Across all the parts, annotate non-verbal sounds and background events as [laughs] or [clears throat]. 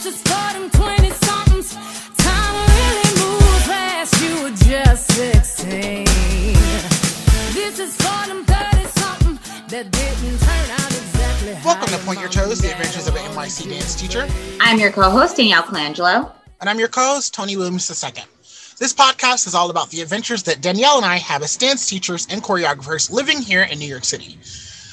This is 20 somethings. Time really moves fast. You were just 16. This is for them 30 something that didn't turn out exactly Welcome to Point Your Toes, the adventures of an NYC dance teacher. I'm your co-host Danielle Colangelo. And I'm your co host, Tony Williams II. This podcast is all about the adventures that Danielle and I have as dance teachers and choreographers living here in New York City.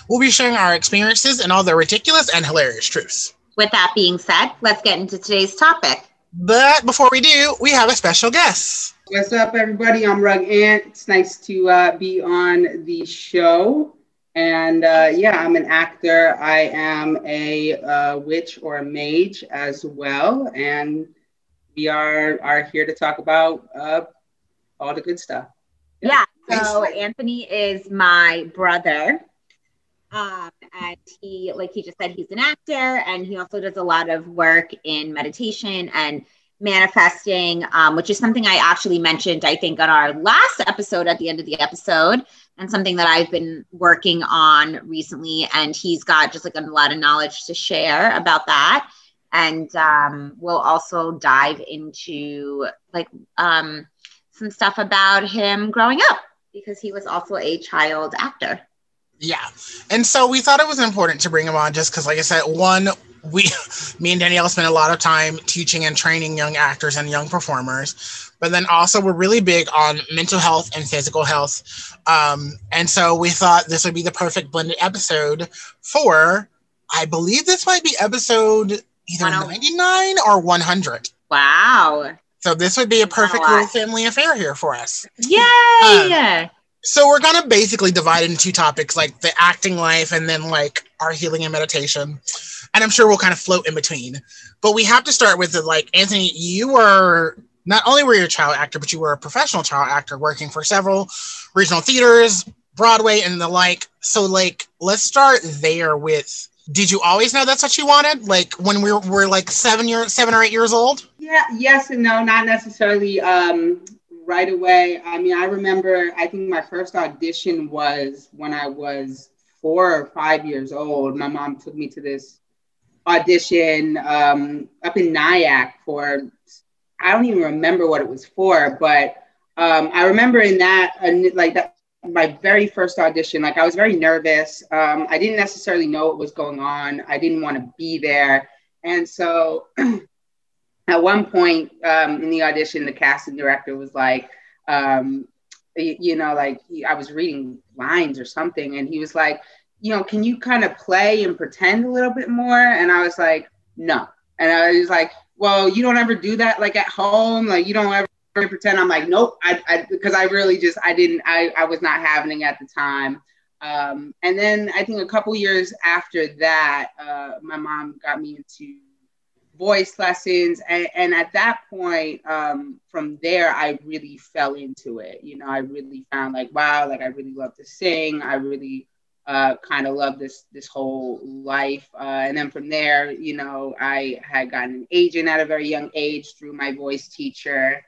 We'll be sharing our experiences and all the ridiculous and hilarious truths. With that being said, let's get into today's topic. But before we do, we have a special guest. What's up, everybody? I'm Rug Ant. It's nice to uh, be on the show. And uh, yeah, I'm an actor. I am a uh, witch or a mage as well. And we are, are here to talk about uh, all the good stuff. Yeah. So Anthony is my brother. Um, and he, like he just said, he's an actor and he also does a lot of work in meditation and manifesting, um, which is something I actually mentioned, I think, on our last episode at the end of the episode, and something that I've been working on recently. And he's got just like a lot of knowledge to share about that. And um, we'll also dive into like um, some stuff about him growing up because he was also a child actor. Yeah. And so we thought it was important to bring him on just because, like I said, one, we, [laughs] me and Danielle spend a lot of time teaching and training young actors and young performers. But then also, we're really big on mental health and physical health. Um, and so we thought this would be the perfect blended episode for, I believe this might be episode either 99 or 100. Wow. So this would be a perfect little family affair here for us. Yay. So we're gonna basically divide into two topics, like the acting life and then like our healing and meditation. And I'm sure we'll kind of float in between. But we have to start with the like Anthony, you were not only were you a child actor, but you were a professional child actor working for several regional theaters, Broadway, and the like. So like let's start there with did you always know that's what you wanted? Like when we were, were like seven years seven or eight years old? Yeah, yes and no, not necessarily um, right away. I mean, I remember, I think my first audition was when I was four or five years old. My mom took me to this audition um, up in Nyack for, I don't even remember what it was for, but um, I remember in that, uh, like that, my very first audition, like I was very nervous. Um, I didn't necessarily know what was going on. I didn't want to be there. And so [clears throat] at one point um, in the audition, the casting director was like, um, you, you know, like I was reading lines or something, and he was like, you know, can you kind of play and pretend a little bit more? And I was like, no. And I was like, well, you don't ever do that like at home, like you don't ever pretend. I'm like, nope, I, because I, really just, I didn't, I, I was not having it at the time. Um, and then I think a couple years after that, uh, my mom got me into voice lessons and, and at that point um, from there i really fell into it. You know i really found like wow like i really love to sing. I really uh, kind of love this this whole life. Uh, and then from there you know i had gotten an agent at a very young age through my voice teacher.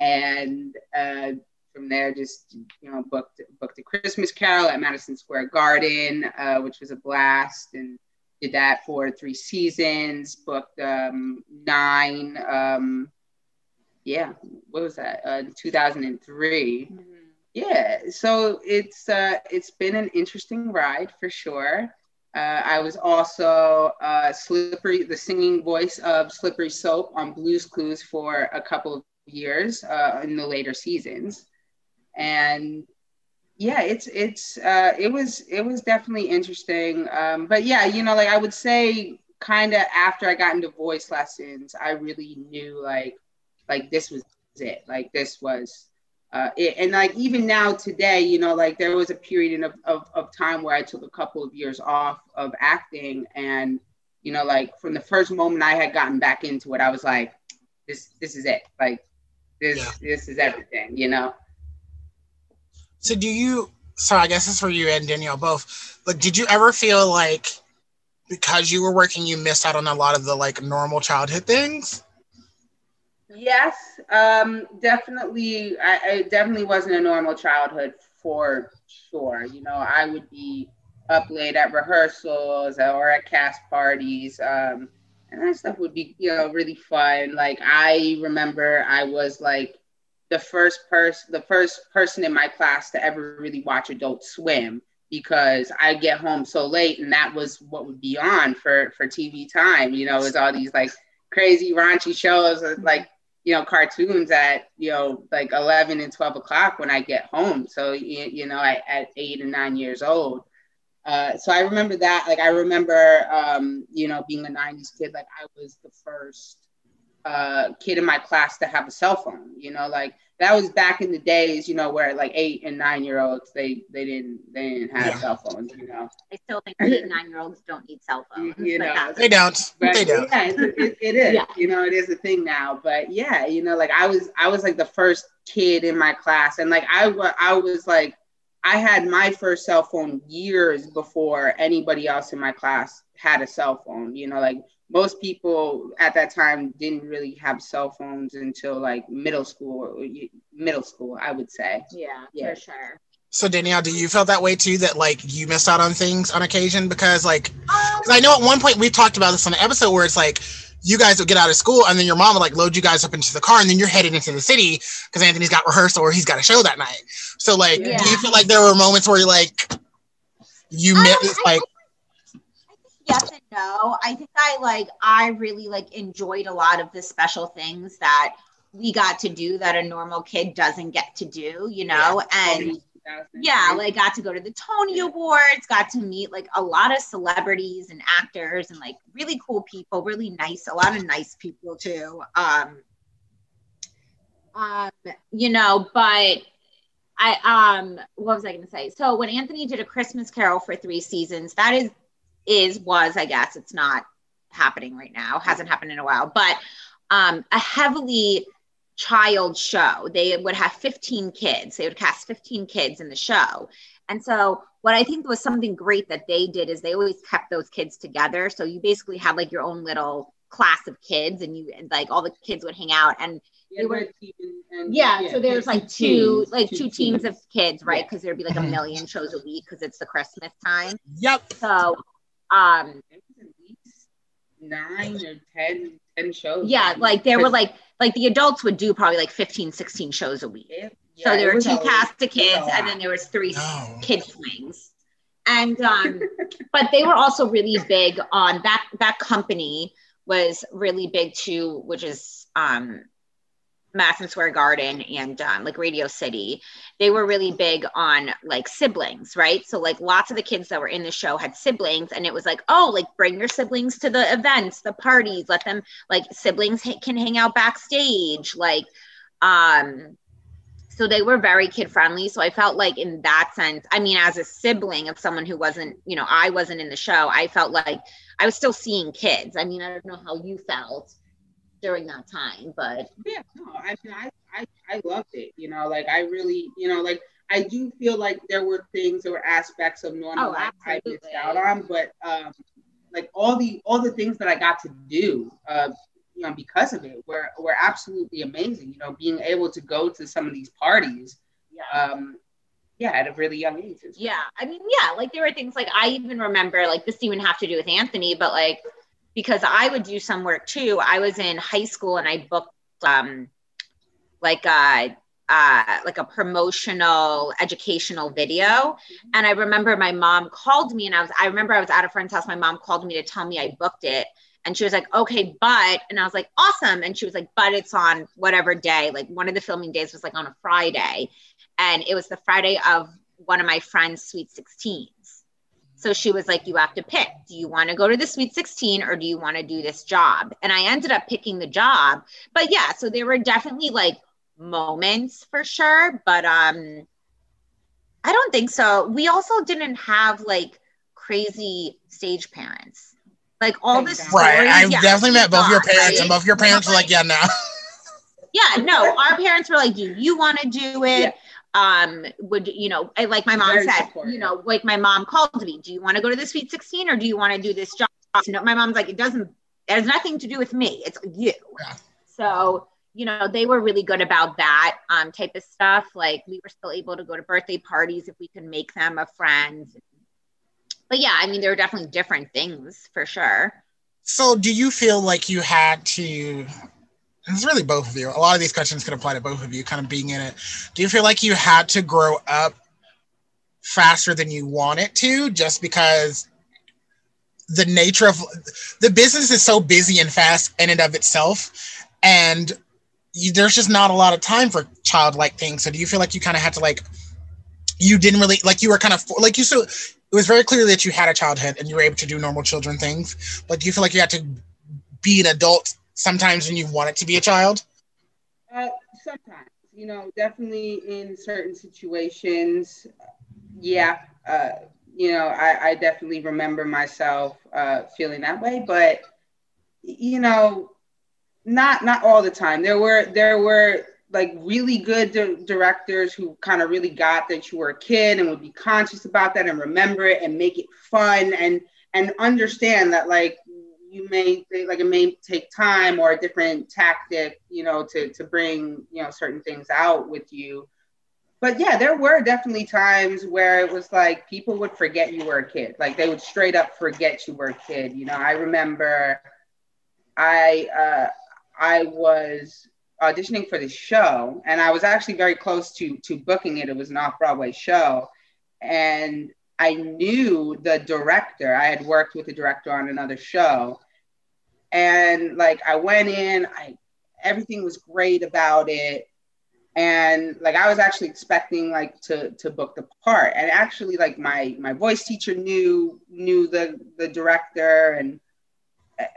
And uh, from there just you know booked booked a christmas carol at madison square garden uh, which was a blast. And did that for three seasons, booked um, nine. Um, yeah, what was that? Uh, 2003. Mm-hmm. Yeah, so it's uh, it's been an interesting ride for sure. Uh, I was also uh, slippery, the singing voice of Slippery Soap on Blue's Clues for a couple of years uh, in the later seasons, and yeah it's it's uh it was it was definitely interesting um but yeah you know like i would say kind of after i got into voice lessons i really knew like like this was it like this was uh it. And like even now today you know like there was a period of, of, of time where i took a couple of years off of acting and you know like from the first moment i had gotten back into it i was like this this is it. Like this Yeah. this is everything you know So do you so I guess it's for you and Danielle both, but did you ever feel like because you were working you missed out on a lot of the like normal childhood things? Yes, um, definitely. I, I definitely wasn't a normal childhood for sure. You know, I would be up late at rehearsals or at cast parties. Um, and that stuff would be you know really fun. Like I remember I was like the first person the first person in my class to ever really watch Adult Swim because I get home so late and that was what would be on for for TV time. You know, it was all these like crazy raunchy shows like you know cartoons at you know like 11 and 12 o'clock when I get home. So you, you know I, at eight and nine years old. Uh, so I remember that. Like I remember, um, you know, being a '90s kid. Like I was the first uh, kid in my class to have a cell phone. You know, like that was back in the days. You know, where like eight and nine year olds they they didn't they didn't have yeah. cell phones. You know, I still think eight and nine year olds don't need cell phones. You know, they don't. But they don't. Yeah, it, it is. Yeah. You know, it is a thing now. But yeah, you know, like I was I was like the first kid in my class, and like I I was like I had my first cell phone years before anybody else in my class had a cell phone. You know, like most people at that time didn't really have cell phones until like middle school, middle school, I would say. Yeah, yeah. for sure. So Danielle, do you feel that way too? That like you missed out on things on occasion because like, because I know at one point we talked about this on the episode where it's like you guys would get out of school and then your mom would like load you guys up into the car and then you're headed into the city because Anthony's got rehearsal or he's got a show that night. So like, yeah. do you feel like there were moments where you're like, you um, met like? Yes and no. I think I like I really like enjoyed a lot of the special things that we got to do that a normal kid doesn't get to do, you know, yeah. and yeah, like got to go to the Tony Awards, got to meet like a lot of celebrities and actors and like really cool people, really nice, a lot of nice people too. Um, um, you know, but I um what was I gonna say? So when Anthony did a Christmas Carol for three seasons, that is is was, I guess, it's not happening right now, hasn't happened in a while, but um a heavily child show. They would have 15 kids. They would cast 15 kids in the show. And so what I think was something great that they did is they always kept those kids together. So you basically had like your own little class of kids and you and like all the kids would hang out and yeah, they were and, yeah, yeah, so there's like two teams, like two, two teams, teams of kids right because yeah. there'd be like a million shows a week because it's the christmas time yep so um nine or ten 10 shows. Yeah like there were like like the adults would do probably like 15 16 shows a week. Yeah, so there were two cast of kids and then there was three no. kid swings. And um [laughs] but they were also really big on that that company was really big too which is um Madison Square Garden and um, like Radio City, they were really big on like siblings, right? So like lots of the kids that were in the show had siblings, and it was like, oh, like bring your siblings to the events, the parties, let them like siblings can hang out backstage, like, um, so they were very kid friendly. So I felt like in that sense, I mean, as a sibling of someone who wasn't, you know, I wasn't in the show, I felt like I was still seeing kids. I mean, I don't know how you felt during that time. But yeah, no, I mean, I, I, I loved it. You know, like I really, you know, like I do feel like there were things, there were aspects of normal oh, life I missed out on, but um, like all the all the things that I got to do, uh, you know, because of it, were were absolutely amazing. You know, being able to go to some of these parties. Yeah. Um, yeah, at a really young age. Well. Yeah, I mean, yeah, like there were things like I even remember like this didn't even have to do with Anthony, but like because I would do some work too. I was in high school and I booked um, like a uh, like a promotional educational video. And I remember my mom called me and I was I remember I was at a friend's house. My mom called me to tell me I booked it. And she was like, okay, but, and I was like, awesome. And she was like, but it's on whatever day. Like one of the filming days was like on a Friday. And it was the Friday of one of my friend's sweet 16. So she was like, You have to pick. Do you want to go to the Sweet 16 or do you want to do this job? And I ended up picking the job. But yeah, so there were definitely like moments for sure. But um I don't think so. We also didn't have like crazy stage parents. Like all this. Right. I yeah, definitely met both your parents, right? and both your parents were like, Yeah, no. [laughs] yeah, no, our parents were like, Do you want to do it? Yeah um would you know like my mom Very said supportive. you know like my mom called me do you want to go to the sweet 16 or do you want to do this job no, my mom's like it doesn't it has nothing to do with me it's you yeah. so you know they were really good about that um type of stuff like we were still able to go to birthday parties if we could make them of friends but yeah i mean there were definitely different things for sure So, do you feel like you had to? It's really both of you. A lot of these questions can apply to both of you, kind of being in it. Do you feel like you had to grow up faster than you want it to, just because the nature of the business is so busy and fast in and of itself, and you, there's just not a lot of time for childlike things. So, do you feel like you kind of had to like? You didn't really like you were kind of like you so it was very clear that you had a childhood and you were able to do normal children things, but do you feel like you had to be an adult sometimes when you want it to be a child? Uh, sometimes, you know, definitely in certain situations. Yeah, uh, you know, I, I definitely remember myself uh, feeling that way, but you know, not not all the time. There were there were like really good di- directors who kind of really got that you were a kid and would be conscious about that and remember it and make it fun and and understand that like you may like it may take time or a different tactic you know to to bring you know certain things out with you. But yeah there were definitely times where it was like people would forget you were a kid. Like they would straight up forget you were a kid you know. I remember i uh i was auditioning for the show, and I was actually very close to to booking it. It was an off Broadway show, and I knew the director. I had worked with the director on another show, and like I went in, I everything was great about it, and like I was actually expecting like to to book the part, and actually like my my voice teacher knew knew the the director and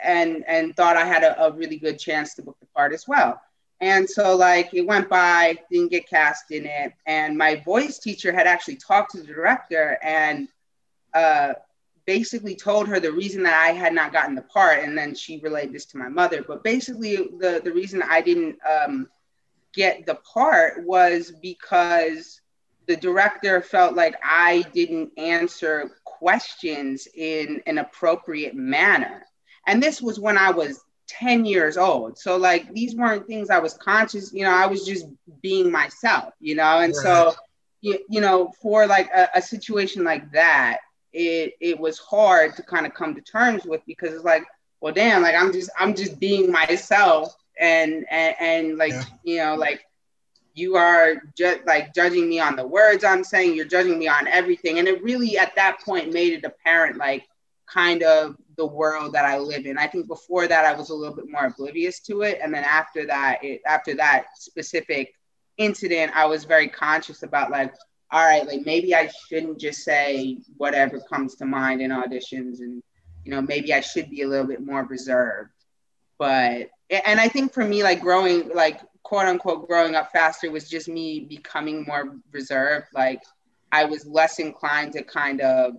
and and thought I had a, a really good chance to book the part as well. And so, like, it went by, didn't get cast in it. And my voice teacher had actually talked to the director and uh, basically told her the reason that I had not gotten the part. And then she relayed this to my mother. But basically, the, the reason I didn't um, get the part was because the director felt like I didn't answer questions in an appropriate manner. And this was when I was 10 years old. So like these weren't things I was conscious, you know, I was just being myself, you know? And right. so, you, you know, for like a, a, situation like that, it, it was hard to kind of come to terms with because it's like, well, damn, like I'm just, I'm just being myself and, and, and like, yeah. you know, like you are just like judging me on the words I'm saying, you're judging me on everything. And it really at that point made it apparent, like kind of the world that I live in. I think before that I was a little bit more oblivious to it, and then after that, it, after that specific incident, I was very conscious about like, all right, like maybe I shouldn't just say whatever comes to mind in auditions, and you know maybe I should be a little bit more reserved. But and I think for me, like growing, like quote unquote, growing up faster was just me becoming more reserved. Like I was less inclined to kind of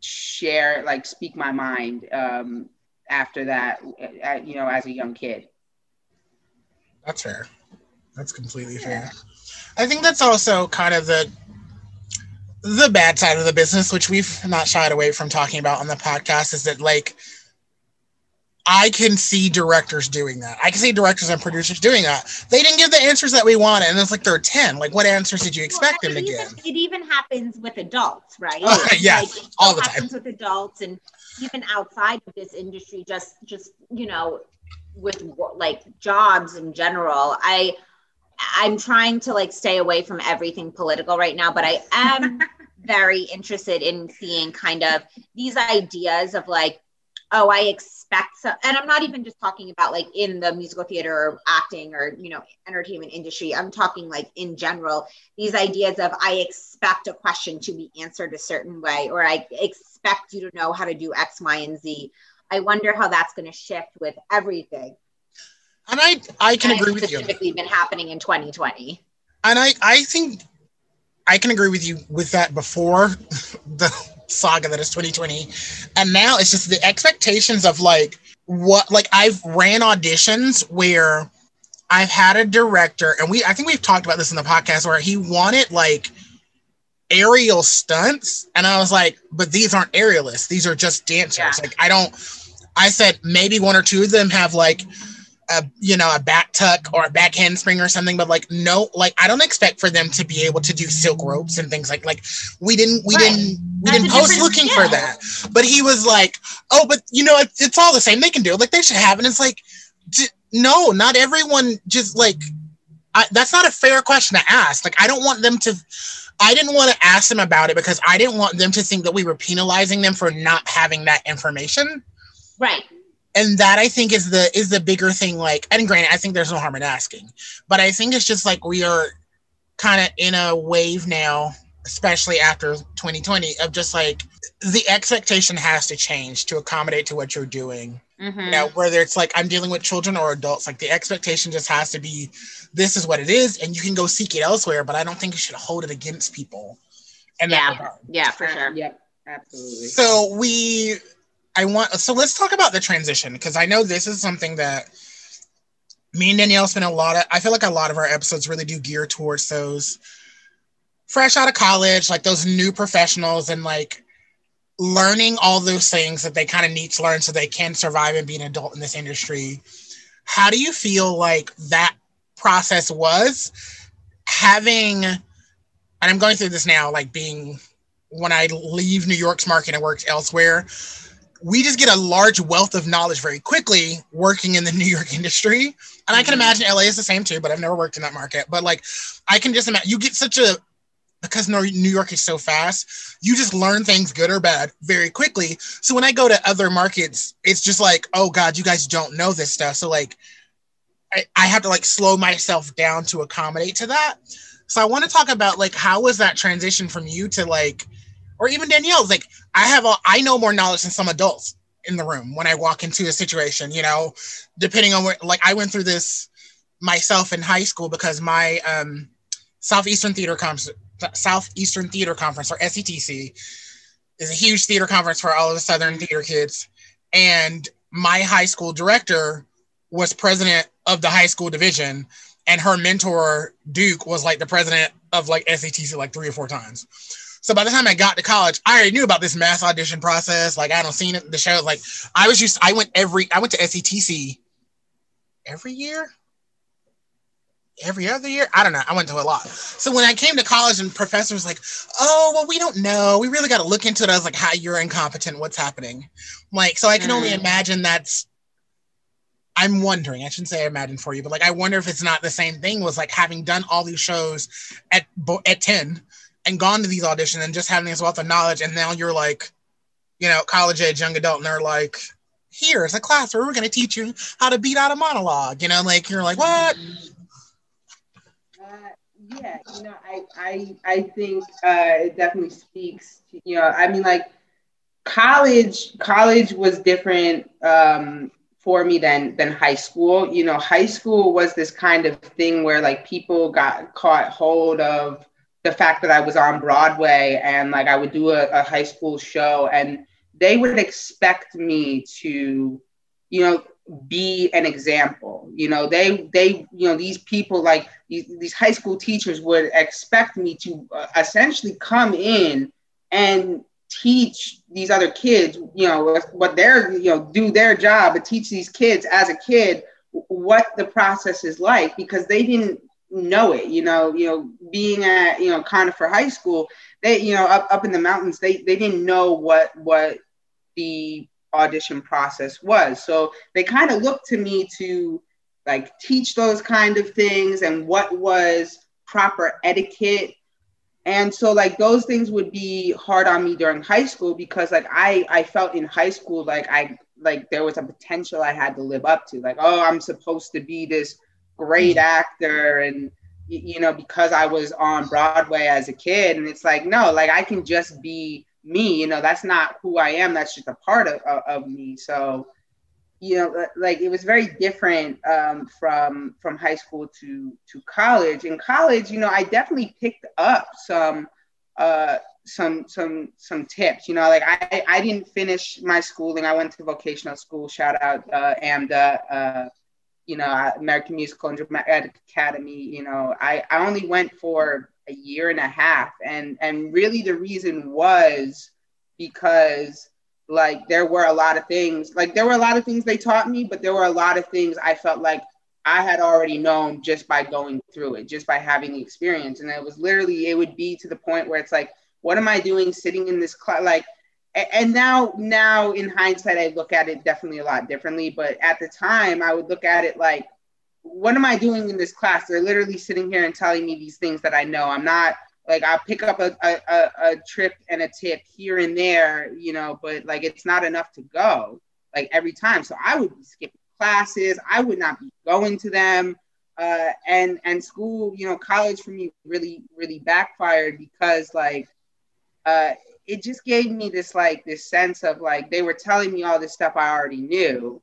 share like speak my mind um, after that uh, you know as a young kid. That's fair. That's completely yeah. fair. I think that's also kind of the the bad side of the business which we've not shied away from talking about on the podcast is that like I can see directors doing that. I can see directors and producers doing that. They didn't give the answers that we wanted, and it's like they're ten. Like, what answers did you expect well, them to even, give? It even happens with adults, right? Uh, [laughs] yeah, like, all the happens time. with adults, and even outside of this industry, just just you know, with like jobs in general. I I'm trying to like stay away from everything political right now, but I am [laughs] very interested in seeing kind of these ideas of like oh, I expect so, and I'm not even just talking about like in the musical theater or acting or, you know, entertainment industry. I'm talking like in general, these ideas of I expect a question to be answered a certain way, or I expect you to know how to do X, Y, and Z. I wonder how that's going to shift with everything. And I, I can and agree with you. Specifically, been happening in 2020. And I, I think I can agree with you with that before [laughs] the saga that is 2020 and now it's just the expectations of like what like i've ran auditions where i've had a director and we i think we've talked about this in the podcast where he wanted like aerial stunts. And i was like but these aren't aerialists. These are just dancers. Yeah. like i don't i said maybe one or two of them have like a you know a back tuck or a back handspring or something but like no like i don't expect for them to be able to do silk ropes and things like like we didn't we right. didn't we That's didn't post looking for that. But he was like, oh, but you know, it's, it's all the same. They can do it. Like they should have. And it's like, d- no, not everyone just like, I, that's not a fair question to ask. Like, I don't want them to, I didn't want to ask them about it because I didn't want them to think that we were penalizing them for not having that information. Right. And that I think is the is the bigger thing. Like, and granted, I think there's no harm in asking, but I think it's just like we are kind of in a wave now, especially after 2020, of just like the expectation has to change to accommodate to what you're doing. Mhm. You know, whether it's like I'm dealing with children or adults, like the expectation just has to be this is what it is, and you can go seek it elsewhere, but I don't think you should hold it against people. And Yeah. that. Yeah, for sure. Yep, absolutely. So we, I want, so let's talk about the transition because I know this is something that me and Danielle spend a lot of, I feel like a lot of our episodes really do gear towards those fresh out of college, like those new professionals and like learning all those things that they kind of need to learn so they can survive and be an adult in this industry. How do you feel like that process was having, and I'm going through this now, like being when I leave New York's market and work elsewhere, we just get a large wealth of knowledge very quickly working in the [laughs] New York industry. And I can Mhm. imagine LA is the same too, but I've never worked in that market. But like, I can just imagine you get such a, because New York is so fast, you just learn things good or bad very quickly. So when I go to other markets, it's just like, oh God, you guys don't know this stuff. So like, I, I have to like slow myself down to accommodate to that. So I want to talk about like how was that transition from you to like, or even Danielle's like I have a, I know more knowledge than some adults in the room when I walk into a situation. You know, depending on what like I went through this myself in high school because my um, Southeastern Theater Conference, Southeastern Theater Conference or SETC is a huge theater conference for all of the Southern theater kids, and my high school director was president of the high school division and her mentor Duke was like the president of like SETC like three or four times. So by the time I got to college, I already knew about this mass audition process. Like I don't seen it the show. Like I was used. I went every. I went to SETC every year. Every other year, I don't know. I went to a lot. So when I came to college and professor was like, "Oh, well, we don't know. We really got to look into it." I was like, "How you're incompetent? What's happening?" Like, so I can only Mm. imagine that's I'm wondering, I shouldn't say I imagine for you, but like I wonder if it's not the same thing was like having done all these shows at at 10 and gone to these auditions and just having this wealth of knowledge and now you're like, you know, college age young adult and they're like, here's a class where we're gonna teach you how to beat out a monologue. You know, like you're like, what? Uh, yeah, you know, I I I think uh, it definitely speaks. To, you know, I mean, like college college was different um, for me than than high school. You know, high school was this kind of thing where like people got caught hold of the fact that I was on Broadway and like I would do a, a high school show and they would expect me to, you know, be an example. You know, they they you know these people like these, these high school teachers would expect me to uh, essentially come in and teach these other kids, you know, what they're you know do their job and teach these kids as a kid what the process is like because they didn't know it. You know, you know, being at you know Conifer High School, they you know up up in the mountains, they they didn't know what what the audition process was. So they kind of looked to me to like teach those kind of things and what was proper etiquette. And so like those things would be hard on me during high school because like I I felt in high school like I like there was a potential I had to live up to. Like, oh, I'm supposed to be this great actor and you know because I was on Broadway as a kid and it's like no, like I can just be me you know that's not who i am that's just a part of, of, me. So you know like it was very different um, from from high school to to college. In college you know i definitely picked up some uh some some some tips you know like i i didn't finish my schooling. I went to vocational school. Shout out uh amda uh you know american musical and dramatic academy you know i i only went for a year and a half and and really the reason was because like there were a lot of things like there were a lot of things they taught me but there were a lot of things i felt like i had already known just by going through it just by having the experience and it was literally it would be to the point where it's like what am I doing sitting in this class? Like, and now, now in hindsight, I look at it definitely a lot differently. But at the time, I would look at it like, what am I doing in this class? They're literally sitting here and telling me these things that I know. I'm not like I'll pick up a, a, a trip and a tip here and there, you know, but like it's not enough to go like every time. So I would be skipping classes. I would not be going to them. Uh, and and school, you know, college for me really really backfired because like uh, it just gave me this like this sense of like they were telling me all this stuff I already knew,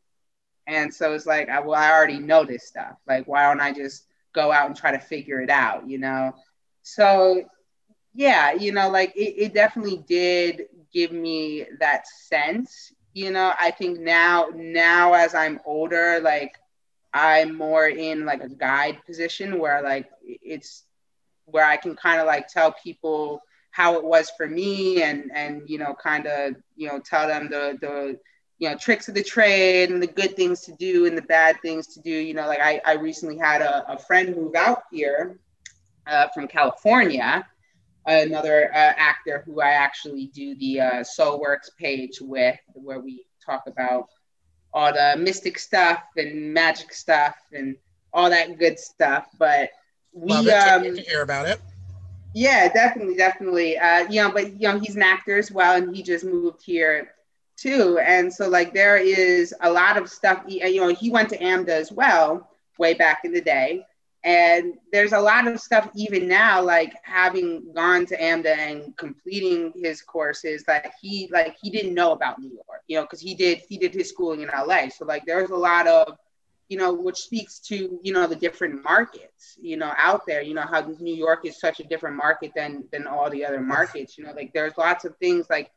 and so it's like I, well I already know this stuff. Like why don't I just go out and try to figure it out, you know? So yeah, you know, like it, it definitely did give me that sense. You know, I think now now as I'm older, like I'm more in like a guide position where like it's where I can kind of like tell people how it was for me and and you know kind of you know tell them the the you know tricks of the trade and the good things to do and the bad things to do you know like i, I recently had a, a friend move out here uh, from california another uh, actor who i actually do the uh, soul works page with where we talk about all the mystic stuff and magic stuff and all that good stuff but we Love it. um, hear about it. Yeah, definitely, definitely. Uh, you know, but you know, he's an actor as well, and he just moved here too. And so, like, there is a lot of stuff. You know, he went to AMDA as well, way back in the day. And there's a lot of stuff even now, like having gone to AMDA and completing his courses that he like he didn't know about New York, you know, because he did he did his schooling in LA. So like there's a lot of you know, which speaks to you know the different markets, you know, out there. You know how New York is such a different market than than all the other markets. You know, like there's lots of things like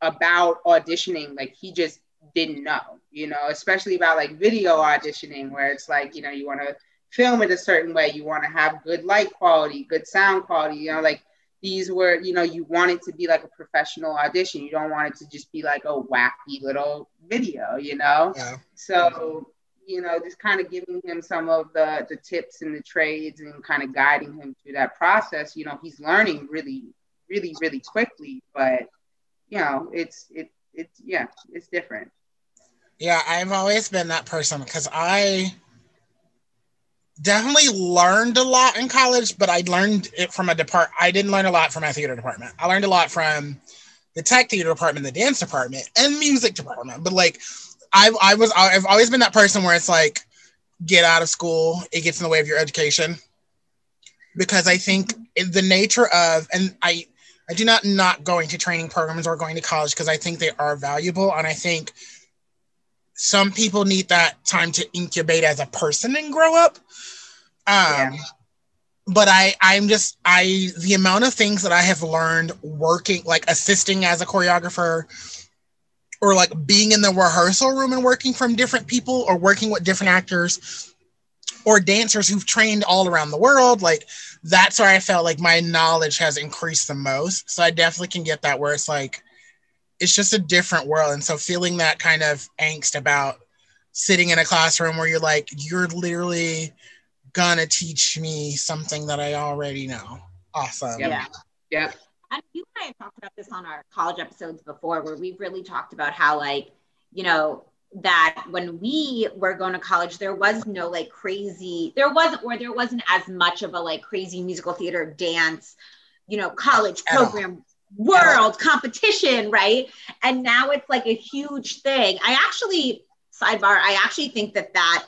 about auditioning, like he just didn't know. You know, especially about like video auditioning, where it's like you know you want to film it a certain way, you want to have good light quality, good sound quality. You know, like these were you know you want it to be like a professional audition. You don't want it to just be like a wacky little video. You know, Yeah. so you know, just kind of giving him some of the the tips and the trades and kind of guiding him through that process. You know, he's learning really, really, really quickly, but you know, it's it it's yeah, it's different. Yeah, I've always been that person because I definitely learned a lot in college, but I learned it from a depart. I didn't learn a lot from my theater department. I learned a lot from the tech theater department, the dance department, and music department. But like, I I was I've always been that person where it's like, get out of school, it gets in the way of your education, because I think the nature of and I I do not not going to training programs or going to college because I think they are valuable and I think some people need that time to incubate as a person and grow up. Um, Yeah. But I, I'm just, I, the amount of things that I have learned working, like assisting as a choreographer, or like being in the rehearsal room and working from different people, or working with different actors, or dancers who've trained all around the world, like that's where I felt like my knowledge has increased the most. So I definitely can get that where it's like, it's just a different world. And so feeling that kind of angst about sitting in a classroom where you're like, you're literally gonna teach me something that I already know. Awesome. Yep. Yeah. And you and I have talked about this on our college episodes before, where we've really talked about how, like, you know, that when we were going to college, there was no like crazy, there wasn't, or there wasn't as much of a like crazy musical theater dance, you know, college program world competition, right? And now it's like a huge thing. I actually, sidebar, I actually think that that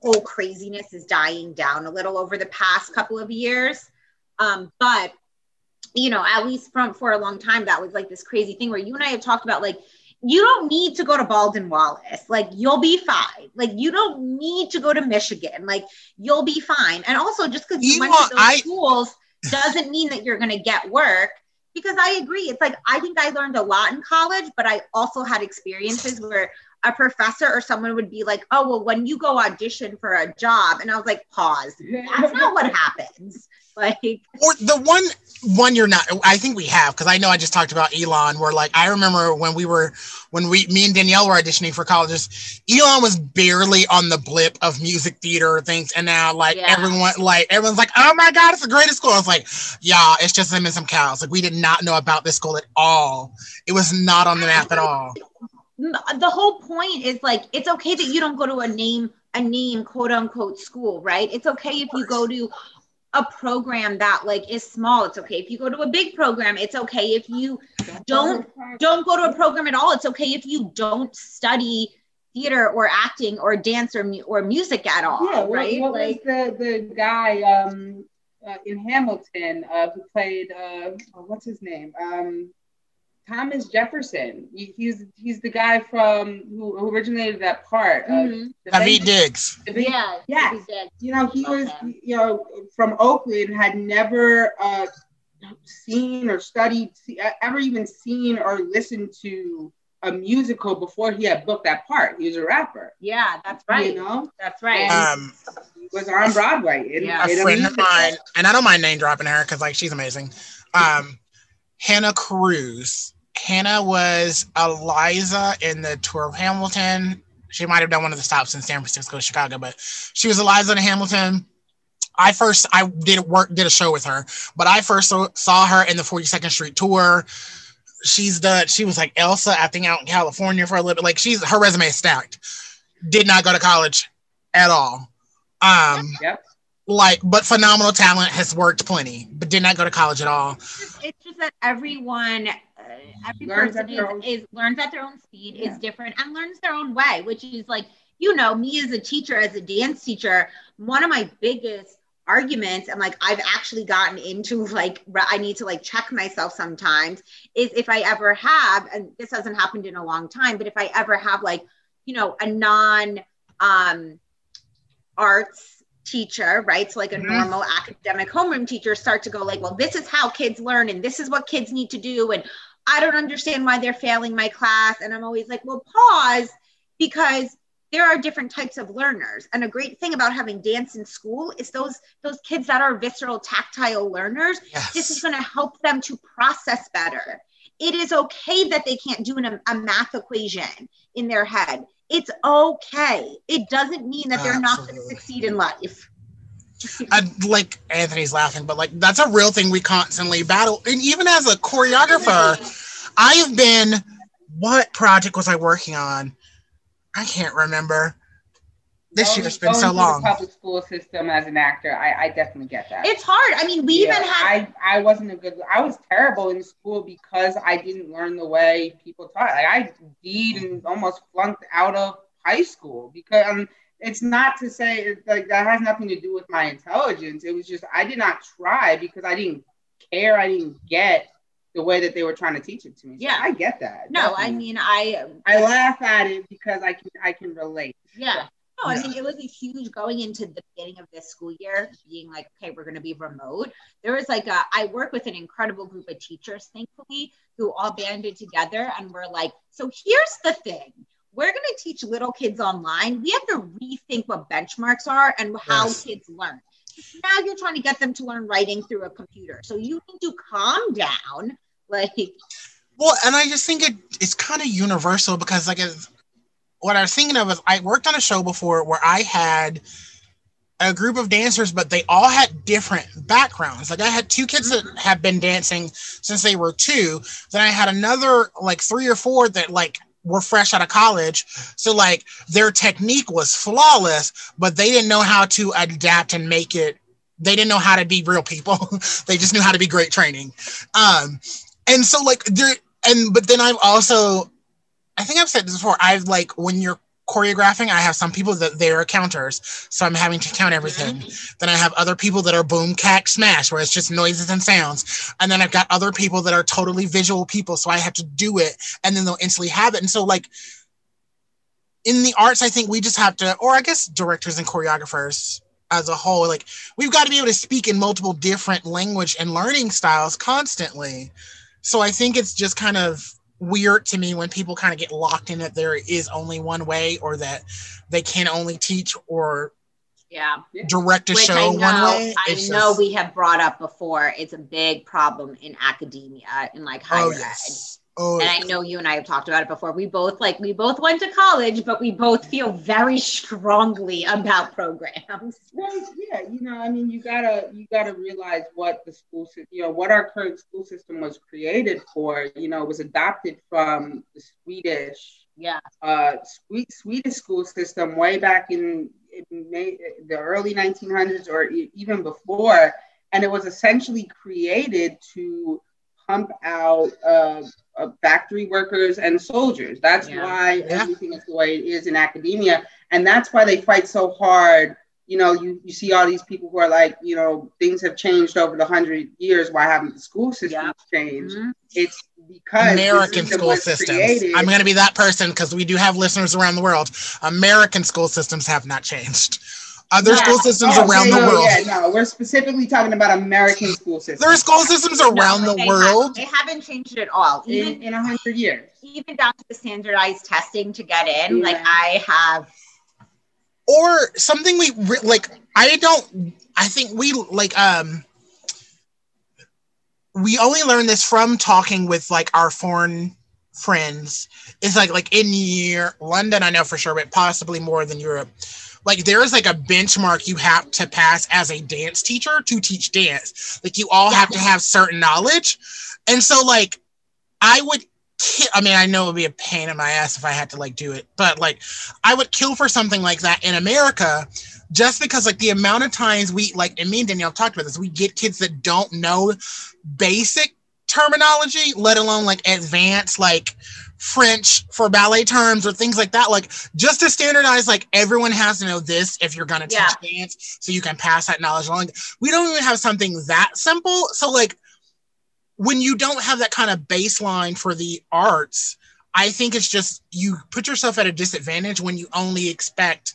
whole craziness is dying down a little over the past couple of years. Um, but you know, at least from for a long time, that was like this crazy thing where you and I have talked about like you don't need to go to Baldwin Wallace. Like you'll be fine. Like you don't need to go to Michigan. Like you'll be fine. And also just because you You went want- to those I- schools doesn't mean that you're gonna get work. Because I agree. It's like I think I learned a lot in college, but I also had experiences where a professor or someone would be like, "Oh, well, when you go audition for a job," and I was like, "Pause. That's not what happens." [laughs] Like, or the one one you're not i think we have because i know i just talked about elon where like i remember when we were when we me and danielle were auditioning for colleges elon was barely on the blip of music theater things and now like Yeah. everyone like everyone's like oh my god it's the greatest school i was like yeah it's just them and some cows like we did not know about this school at all it was not on the map at all the whole point is like, it's okay that you don't go to a name, a name, quote unquote, school, right? It's okay if you go to a program that like is small. It's okay if you go to a big program. It's okay if you don't don't go to a program at all. It's okay if you don't study theater or acting or dance or mu- or music at all, Yeah, what, right? what like, was the the guy um uh, in Hamilton uh, who played uh oh, what's his name um Thomas Jefferson. He's he's the guy from who, who originated that part. Uh, the david diggs the big- yeah, yes. he did. You know, he Love was him. you know from Oakland, had never uh seen or studied, see, ever even seen or listened to a musical before he had booked that part. He was a rapper. Yeah, that's right. You know, That's right. And- um he was on Broadway. In, Yeah. a friend of mine and i don't mind name dropping her because like she's amazing um hannah cruz hannah was eliza in the tour of hamilton. She might have done one of the stops in san francisco chicago but she was eliza in hamilton. I first i did work did a show with her but i first saw, saw her in the 42nd street tour. She's done she was like elsa acting out in california for a little bit like she's her resume is stacked. Did not go to college at all. Um Yep. like but phenomenal talent has worked plenty but did not go to college at all. It's it's just that everyone every Learns person is, own- is learns at their own speed Yeah. is different and learns their own way which is like you know me as a teacher as a dance teacher one of my biggest arguments and like i've actually gotten into like i need to like check myself sometimes is if i ever have and this hasn't happened in a long time but if i ever have like you know a non um arts teacher, right? So like a Mhm. normal academic homeroom teacher start to go like, well, this is how kids learn and this is what kids need to do. And I don't understand why they're failing my class. And I'm always like, well, pause because there are different types of learners. And a great thing about having dance in school is those those kids that are visceral tactile learners, this is going to help them to process better. It is okay that they can't do an, a math equation in their head. It's okay. It doesn't mean that they're not going to succeed in life. I, like anthony's laughing but like that's a real thing we constantly battle and even as a choreographer i have been what project was i working on i can't remember this Going- year's been so long The public school system as an actor, I, I definitely get that. It's hard. I mean, we Yeah, even had I, I wasn't a good. I was terrible in school because I didn't learn the way people taught. Like I did and almost flunked out of high school because um, it's not to say it's like that has nothing to do with my intelligence. It was just I did not try because I didn't care. I didn't get the way that they were trying to teach it to me. So Yeah. I get that. no. I mean, I I laugh at it because I can I can relate. yeah. No, I mean, it was a huge going into the beginning of this school year, being like, okay, we're going to be remote. There was like a, I work with an incredible group of teachers, thankfully, who all banded together and were like, so here's the thing. We're going to teach little kids online. We have to rethink what benchmarks are and how Yes. kids learn. Now you're trying to get them to learn writing through a computer. So you need to calm down. [laughs] Like, Well, and I just think it it's kind of universal because like it's, what I was thinking of is I worked on a show before where I had a group of dancers, but they all had different backgrounds. Like I had two kids that mm-hmm. have been dancing since they were two. Then I had another like three or four that like were fresh out of college. So like their technique was flawless, but they didn't know how to adapt and make it. They didn't know how to be real people. [laughs] they just knew how to be great training. Um, and so like there and but then I've also I think I've said this before. I've like when you're choreographing, I have some people that they're counters, so I'm having to count everything. Mm-hmm. Then I have other people that are boom, cack, smash, where it's just noises and sounds. And then I've got other people that are totally visual people, so I have to do it, and then they'll instantly have it. And so like in the arts, I think we just have to, or I guess directors and choreographers as a whole, like we've got to be able to speak in multiple different language and learning styles constantly. So I think it's just kind of weird to me when people kind of get locked in that there is only one way or that they can only teach or Yeah. direct a Which show I one know, way. I It's know just- we have brought up before. It's a big problem in academia, in like higher Oh ed. Yes. Oh, And I know you and I have talked about it before. We both like we both went to college, but we both feel very strongly about programs. [laughs] Well, yeah, you know, I mean, you gotta you gotta realize what the school system, you know, what our current school system was created for. You know, it was adopted from the Swedish Yeah. uh, Swe- Swedish school system way back in, in May, the early 1900s or e- even before, and it was essentially created to pump out uh, uh, factory workers and soldiers. That's Yeah. why Yeah. everything is the way it is in academia, and that's why they fight so hard. You know, you, you see all these people who are like, you know, things have changed over the hundred years. Why haven't the school systems changed? Mhm. It's because American system school systems. created- I'm going to be that person because we do have listeners around the world. American school systems have not changed. Other Yeah. school systems Oh, around yeah, the world. Yeah, no, we're specifically talking about American school systems. There are school systems around No, the they world. Have, they haven't changed at all. Even in in a hundred years. even down to the standardized testing to get in. Yeah. Like I have or something we re- like i don't i think we like um we only learn this from talking with like our foreign friends it's like like in year london i know for sure but possibly more than europe like there is like a benchmark you have to pass as a dance teacher to teach dance. Like you all have to have certain knowledge. And so like i would ki- i mean i know it would be a pain in my ass if i had to like do it but like I would kill for something like that in America just because like the amount of times we like and me and Danielle talked about this, we get kids that don't know basic terminology, let alone like advanced like French for ballet terms or things like that. Like just to standardize, like everyone has to know this if you're gonna teach Yeah. dance, so you can pass that knowledge along. We don't even have something that simple. So like when you don't have that kind of baseline for the arts, I think it's just you put yourself at a disadvantage when you only expect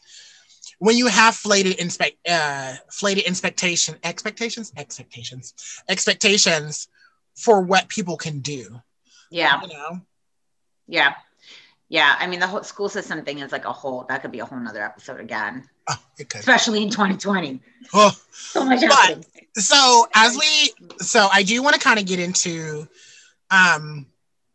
when you have flated inspect uh flated expectation expectations expectations expectations for what people can do. yeah, You know? Yeah. Yeah, I mean the whole school system thing is like a whole that could be a whole nother episode again, Oh, it could. especially in 2020. Oh, So much But- so as we so I do want to kind of get into um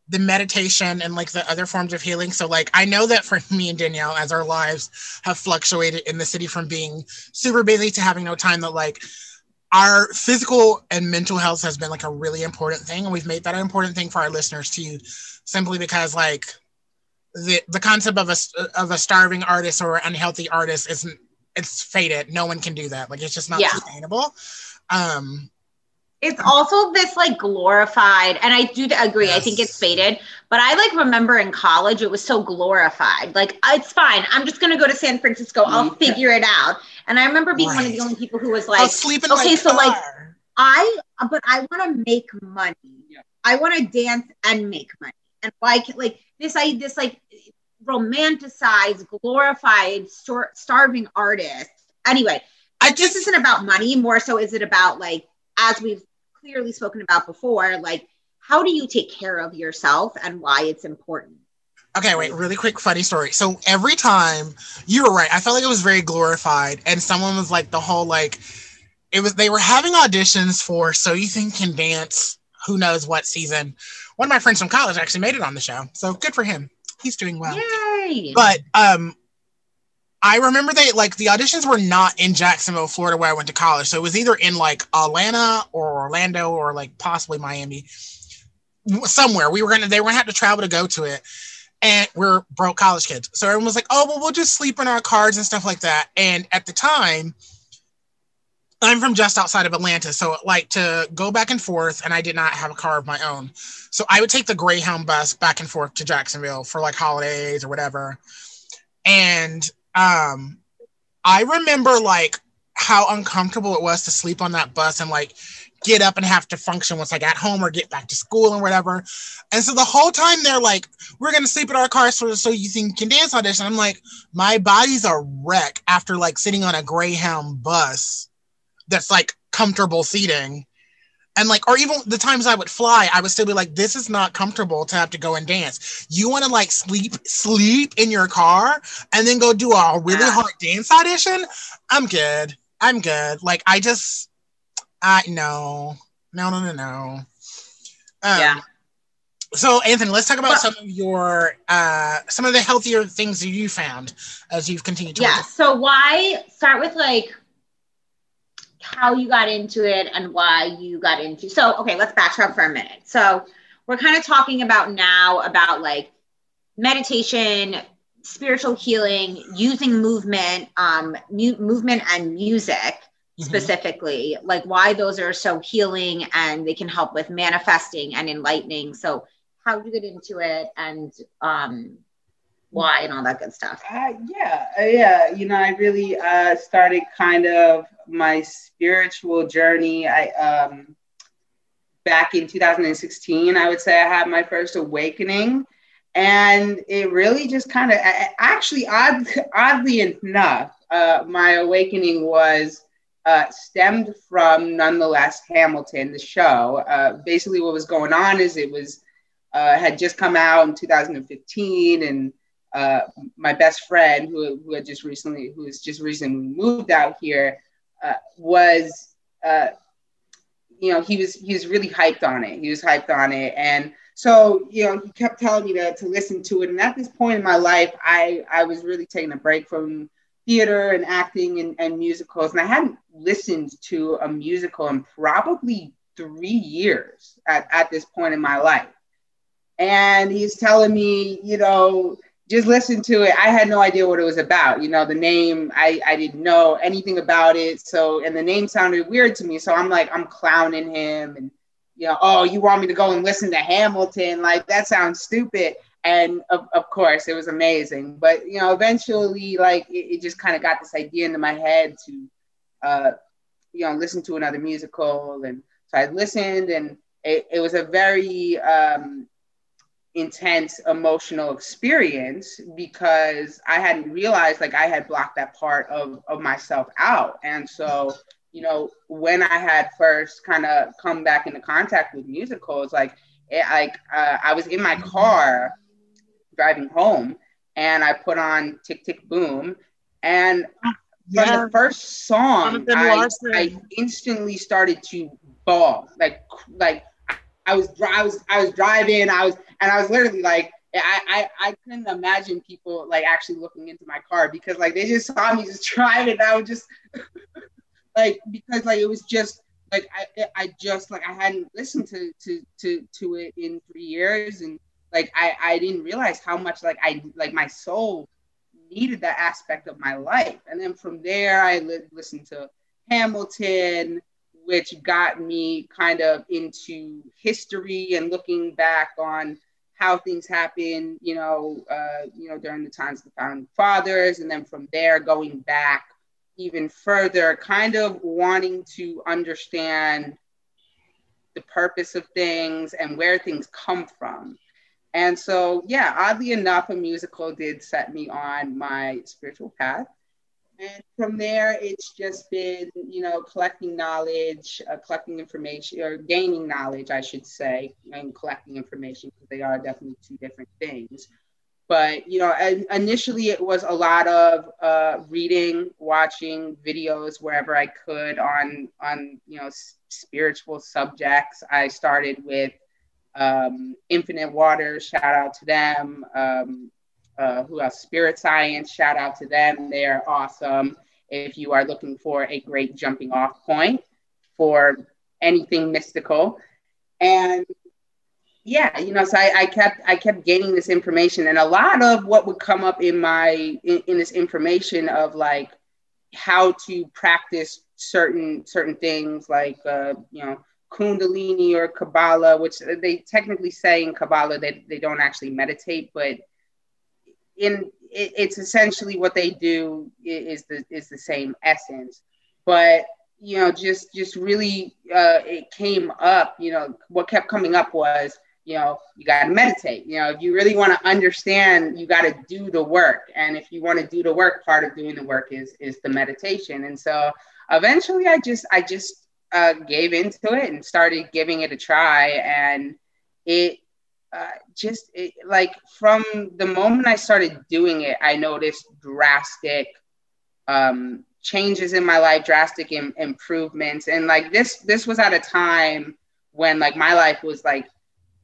the meditation and like the other forms of healing. So like I know that for [laughs] me and Danielle, as our lives have fluctuated in the city from being super busy to having no time, that like our physical and mental health has been like a really important thing. And we've made that an important thing for our listeners too, simply because like the the concept of a of a starving artist or unhealthy artist isn't it's faded. No one can do that. Like it's just not Yeah. sustainable. Um It's also this like glorified, and I do agree. I think it's faded, but I like remember in college it was so glorified. Like it's fine. I'm just gonna go to San Francisco. I'll Mhm. figure it out. And I remember being one of the only people who was like, sleep in okay, so, like. I, but I want to make money. Yeah. I want to dance and make money. And like, like this, I this like romanticized, glorified, star- starving artist. Anyway, I this just isn't about money. More so, is it about like, as we've clearly spoken about before, like how do you take care of yourself and why it's important? Okay, wait, really quick funny story. So every time you were right, I felt like it was very glorified, and someone was like the whole like it was they were having auditions for So You Think Can Dance, who knows what season. One of my friends from college actually made it on the show. So good for him. He's doing well. Yay! But um I remember they like the auditions were not in Jacksonville, Florida, where I went to college. So it was either in like Atlanta or Orlando or like possibly Miami. Somewhere. We were gonna they were gonna have to travel to go to it. And we're broke college kids. So everyone was like, oh well we'll just sleep in our cars and stuff like that. And at the time, I'm from just outside of Atlanta. So like to go back and forth, and I did not have a car of my own. So I would take the Greyhound bus back and forth to Jacksonville for like holidays or whatever. And um I remember like how uncomfortable it was to sleep on that bus and like get up and have to function once I got home or get back to school and whatever. And so the whole time they're like, we're gonna sleep in our cars for so you think can dance audition. I'm like, my body's a wreck after like sitting on a Greyhound bus that's like comfortable seating And like, or even the times I would fly, I would still be like, this is not comfortable to have to go and dance. You want to like sleep, sleep in your car and then go do a really Yeah. hard dance audition. I'm good. I'm good. Like, I just, I no, no, no, no, no. Um, Yeah. So Anthony, let's talk about Well- some of your, uh, some of the healthier things that you found as you've continued to. work yeah so why start with like how you got into it and why you got into so okay let's backtrack for a minute so we're kind of talking about now about like meditation spiritual healing using movement um mu- movement and music Mhm. specifically like why those are so healing and they can help with manifesting and enlightening so how did you get into it and um why and all that good stuff Uh, yeah, uh, yeah. You know, I really uh, started kind of my spiritual journey. I um, back in 2016, I would say I had my first awakening, and it really just kind of actually, odd, [laughs] oddly enough, uh, my awakening was uh, stemmed from nonetheless Hamilton, the show. Uh, basically, what was going on is it was uh, had just come out in 2015, and uh, my best friend who, who had just recently who has just recently moved out here uh, was uh, you know he was he was really hyped on it. He was hyped on it. And so you know he kept telling me to, to listen to it. And at this point in my life i i was really taking a break from theater and acting and, and musicals. And i hadn't listened to a musical in probably three years at, at this point in my life. And he's telling me you know just listen to it. I had no idea what it was about. You know, the name, I, I didn't know anything about it. So, and the name sounded weird to me. So I'm like, I'm clowning him and, you know, oh, you want me to go and listen to Hamilton? Like, that sounds stupid. And of, of course, it was amazing. But, you know, eventually, like, it, it just kind of got this idea into my head to, uh, you know, listen to another musical. And so I listened, and it, it was a very, um, intense emotional experience because I hadn't realized like I had blocked that part of, of myself out. And so, you know, when I had first kind of come back into contact with musicals, like it, like uh, I was in my car driving home and I put on Tick Tick Boom. And from the first song, I, I instantly started to bawl, like like I was I was I was driving, I was and I was literally like I, I I couldn't imagine people like actually looking into my car because like they just saw me just [laughs] driving. And I was just [laughs] like because like it was just like I I just like I hadn't listened to to to to it in three years and like I I didn't realize how much like I like my soul needed that aspect of my life. And then from there, I li- listened to Hamilton, which got me kind of into history and looking back on how things happened, you know, uh, you know, during the times of the founding fathers, and then from there going back even further, kind of wanting to understand the purpose of things and where things come from. And so, yeah, oddly enough, a musical did set me on my spiritual path. And from there, it's just been, you know, collecting knowledge, uh, collecting information, or gaining knowledge, I should say, and collecting information because they are definitely two different things. But, you know, initially it was a lot of uh, reading, watching videos wherever I could on, on you know, s- spiritual subjects. I started with um, Infinite Waters, shout out to them. Um, uh, who else? Spirit Science, shout out to them. They're awesome. If you are looking for a great jumping off point for anything mystical, and yeah, you know, so I, I kept I kept gaining this information, and a lot of what would come up in my in, in this information of like how to practice certain certain things, like uh, you know Kundalini or Kabbalah, which they technically say in Kabbalah that they don't actually meditate, but in it, it's essentially what they do is the is the same essence. But you know, just just really, uh, it came up. You know, what kept coming up was you know you got to meditate. You know, if you really want to understand, you got to do the work. And if you want to do the work, part of doing the work is is the meditation. And so eventually, I just I just uh, gave into it and started giving it a try. And it uh, just it, like from the moment I started doing it, I noticed drastic um, changes in my life, drastic Im- improvements. And like this, this was at a time when like my life was like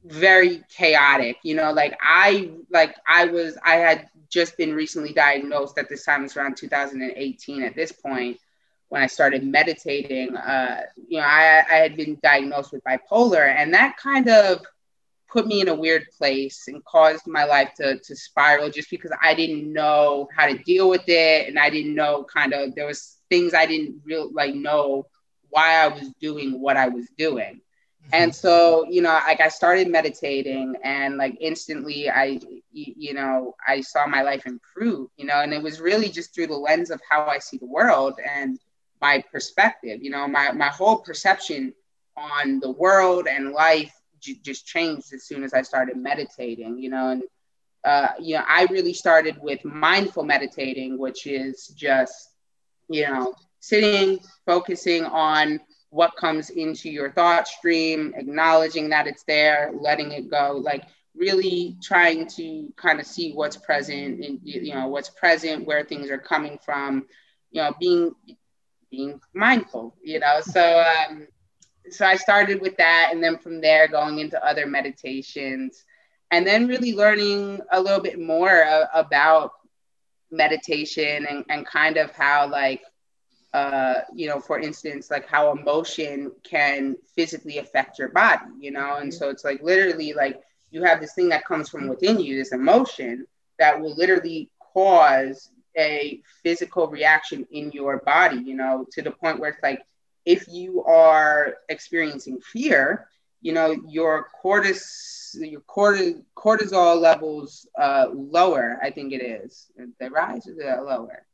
very chaotic you know like i like i was i had just been recently diagnosed at this time it's around 2018 at this point when i started meditating uh you know i i had been diagnosed with bipolar and that kind of put me in a weird place and caused my life to to spiral just because i didn't know how to deal with it. And i didn't know kind of there was things i didn't really like know why i was doing what i was doing. Mm-hmm. And so you know like i started meditating and like instantly i you know i saw my life improve you know and it was really just through the lens of how i see the world and my perspective you know my my whole perception on the world and life j- just changed as soon as i started meditating you know and uh, you know i really started with mindful meditating which is just you know sitting focusing on what comes into your thought stream, acknowledging that it's there, letting it go, like really trying to kind of see what's present and you know what's present, where things are coming from, you know, being being mindful, you know. So um, so I started with that, and then from there going into other meditations, and then really learning a little bit more uh, about meditation and, and kind of how like uh, you know, for instance, like how emotion can physically affect your body, you know? And so it's like literally like you have this thing that comes from within you, this emotion that will literally cause a physical reaction in your body, you know, to the point where it's like if you are experiencing fear, you know, your cortis your cortis, cortisol levels uh, lower, I think it is. They rise or they lower?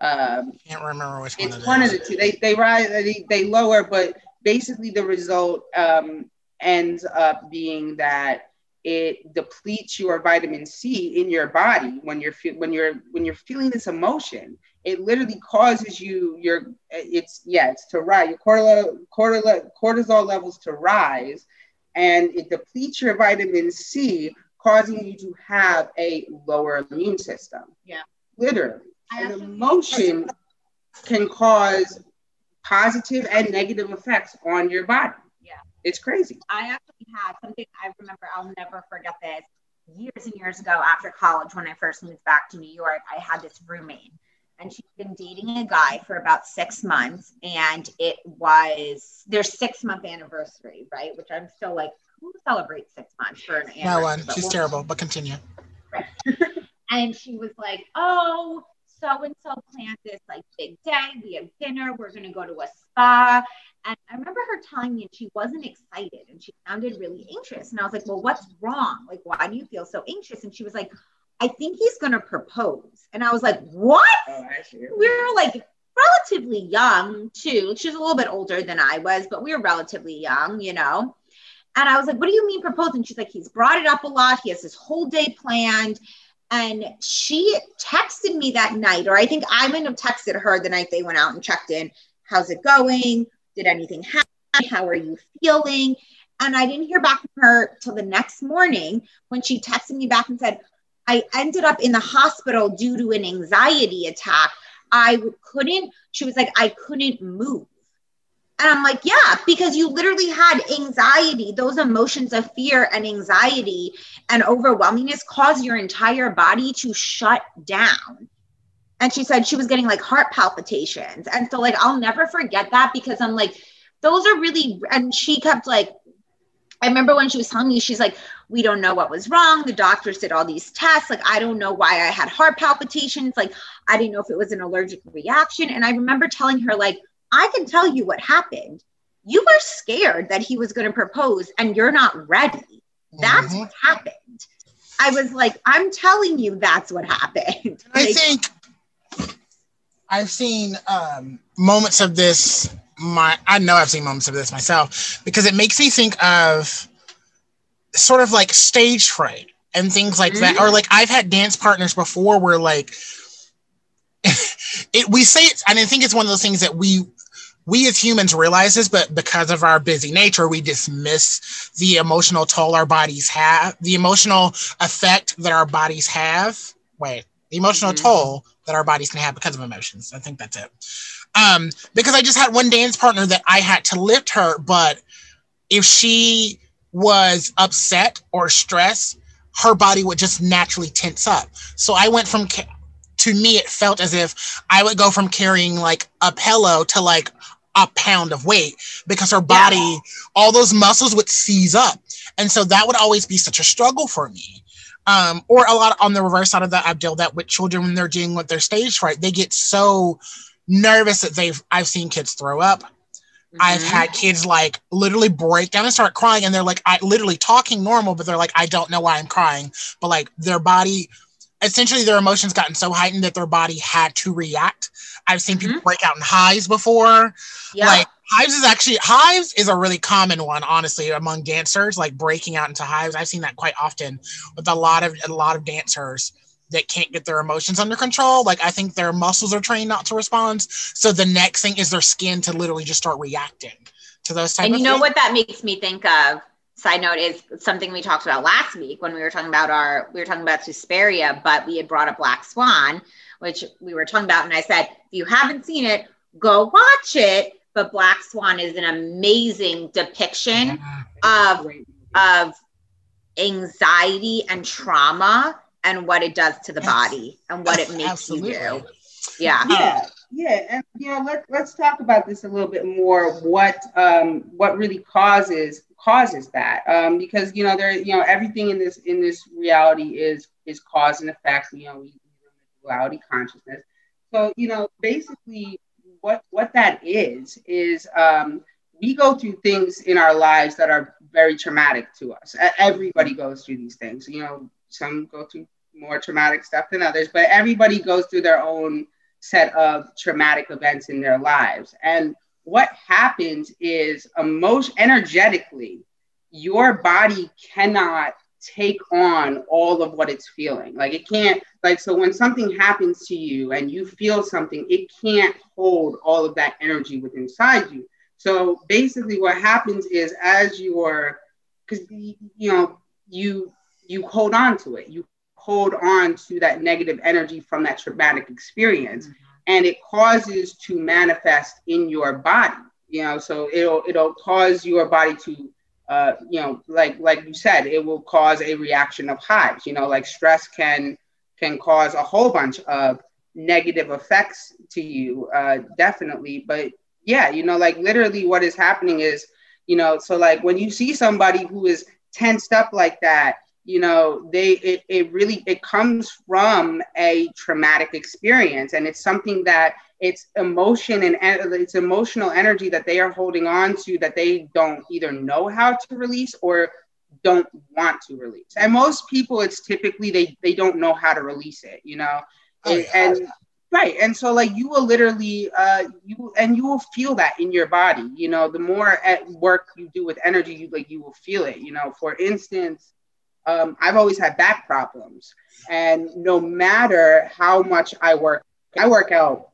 Um, Can't remember which one. It's one of the two. They they rise, they, they lower, but basically the result um, ends up being that it depletes your vitamin C in your body when you're when you're when you're feeling this emotion. It literally causes you your it's yeah it's to rise your cortisol cortisol cortisol levels to rise, and it depletes your vitamin C, causing you to have a lower immune system. Yeah, literally. An emotion can cause positive and negative effects on your body. Yeah. It's crazy. I actually had something I remember, I'll never forget this. Years and years ago after college, when I first moved back to New York, I had this roommate and she'd been dating a guy for about six months. And it was their six month anniversary, right? Which I'm still like, who celebrates six months for an anniversary? No one. She's we'll terrible, but continue. Right. [laughs] and she was like, oh, so and so planned this like big day. We have dinner. We're going to go to a spa. And I remember her telling me and she wasn't excited and she sounded really anxious. And I was like, well, what's wrong? Like, why do you feel so anxious? And she was like, I think he's going to propose. And I was like, what? Oh, we were like relatively young too. She was a little bit older than I was, but we were relatively young, you know? And I was like, what do you mean proposing? She's like, he's brought it up a lot. He has this whole day planned. And she texted me that night, or I think I might have texted her the night they went out and checked in. How's it going? Did anything happen? How are you feeling? And I didn't hear back from her till the next morning when she texted me back and said, I ended up in the hospital due to an anxiety attack. I couldn't, she was like, I couldn't move. And I'm like, yeah, because you literally had anxiety, those emotions of fear and anxiety and overwhelmingness cause your entire body to shut down. And she said she was getting like heart palpitations. And so, like, I'll never forget that because I'm like, those are really, and she kept like, I remember when she was telling me, she's like, we don't know what was wrong. The doctors did all these tests. Like, I don't know why I had heart palpitations. Like, I didn't know if it was an allergic reaction. And I remember telling her, like, I can tell you what happened. You were scared that he was going to propose and you're not ready. That's mm-hmm. what happened. I was like, I'm telling you, that's what happened. I think I've seen um, moments of this. My, I know I've seen moments of this myself because it makes me think of sort of like stage fright and things like mm-hmm. that. Or like I've had dance partners before where like [laughs] it we say it, and I think it's one of those things that we we as humans realize this, but because of our busy nature, we dismiss the emotional toll our bodies have, the emotional effect that our bodies have. Wait, the emotional mm-hmm. toll that our bodies can have because of emotions. I think that's it. Um, because I just had one dance partner that I had to lift her, but if she was upset or stressed, her body would just naturally tense up. So I went from to me, it felt as if I would go from carrying like a pillow to like a pound of weight because her body, yeah. all those muscles would seize up. And so that would always be such a struggle for me. Um, or a lot on the reverse side of that, I've dealt that with children when they're dealing with their stage fright. They get so nervous that they've, I've seen kids throw up. Mm-hmm. I've had kids like literally break down and start crying, and they're like, I literally talking normal, but they're like, I don't know why I'm crying. But like their body essentially their emotions gotten so heightened that their body had to react. I've seen people mm-hmm. break out in hives before. Yeah. Like hives is actually hives is a really common one, honestly, among dancers, like breaking out into hives. I've seen that quite often with a lot of a lot of dancers that can't get their emotions under control. Like I think their muscles are trained not to respond. So the next thing is their skin to literally just start reacting to those type And you know things. what that makes me think of? side note is something we talked about last week when we were talking about our we were talking about Suspiria, but we had brought up Black Swan, which we were talking about, and I said, if you haven't seen it, go watch it. But Black Swan is an amazing depiction of of anxiety and trauma and what it does to the body and what it makes Absolutely. you do. Yeah. Yeah. Yeah, and you know, let, let's talk about this a little bit more. What um, what really causes causes that um, because you know there you know everything in this in this reality is is cause and effect you know we, duality consciousness so you know basically what what that is is um, we go through things in our lives that are very traumatic to us everybody goes through these things you know some go through more traumatic stuff than others but everybody goes through their own set of traumatic events in their lives. And what happens is emotion energetically your body cannot take on all of what it's feeling. Like it can't like so when something happens to you and you feel something it can't hold all of that energy within inside you. So basically what happens is as you're because you know you you hold on to it. You hold on to that negative energy from that traumatic experience. Mm-hmm. And it causes to manifest in your body you know so it'll it'll cause your body to uh, you know like like you said it will cause a reaction of hives you know like stress can can cause a whole bunch of negative effects to you uh, definitely. But yeah you know like literally what is happening is you know so like when you see somebody who is tensed up like that you know they it, it really it comes from a traumatic experience. And it's something that it's emotion and it's emotional energy that they are holding on to that they don't either know how to release or don't want to release. And most people it's typically they they don't know how to release it you know? Oh, yeah. and right. And so like you will literally uh you and you will feel that in your body you know? The more at work you do with energy you like you will feel it you know? For instance um, I've always had back problems. And no matter how much I work, I work out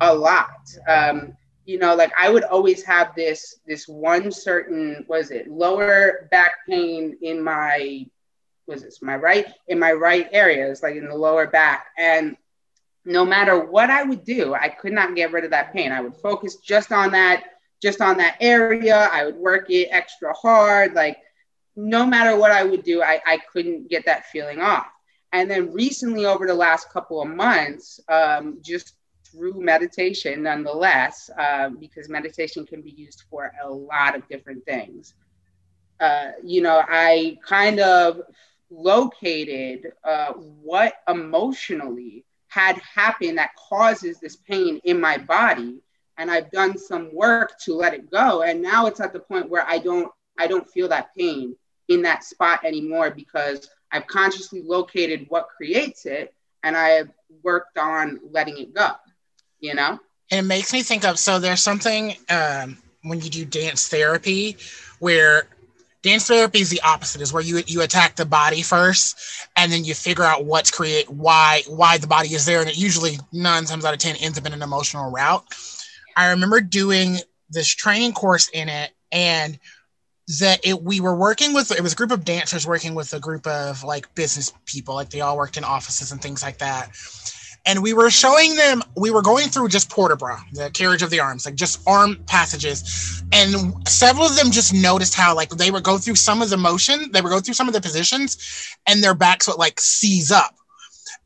a lot. Um, you know, like I would always have this this one certain was it lower back pain in my was this my right in my right areas, like in the lower back. And no matter what I would do, I could not get rid of that pain. I would focus just on that, just on that area. I would work it extra hard. Like no matter what I would do, I, I couldn't get that feeling off. And then recently, over the last couple of months, um, just through meditation, nonetheless, uh, because meditation can be used for a lot of different things. Uh, you know, I kind of located uh, what emotionally had happened that causes this pain in my body and i've done some work to let it go and now it's at the point where i don't i don't feel that pain in that spot anymore because I've consciously located what creates it and I have worked on letting it go, you know? And it makes me think of so there's something um, when you do dance therapy where dance therapy is the opposite is where you you attack the body first and then you figure out what's create why why the body is there and it usually nine times out of ten ends up in an emotional root i remember doing this training course in it, and that it we were working with it was a group of dancers working with a group of like business people, like they all worked in offices and things like that. And we were showing them, we were going through just port de bras, the carriage of the arms, like just arm passages. And several of them just noticed how like they would go through some of the motion, they would go through some of the positions, and their backs would like seize up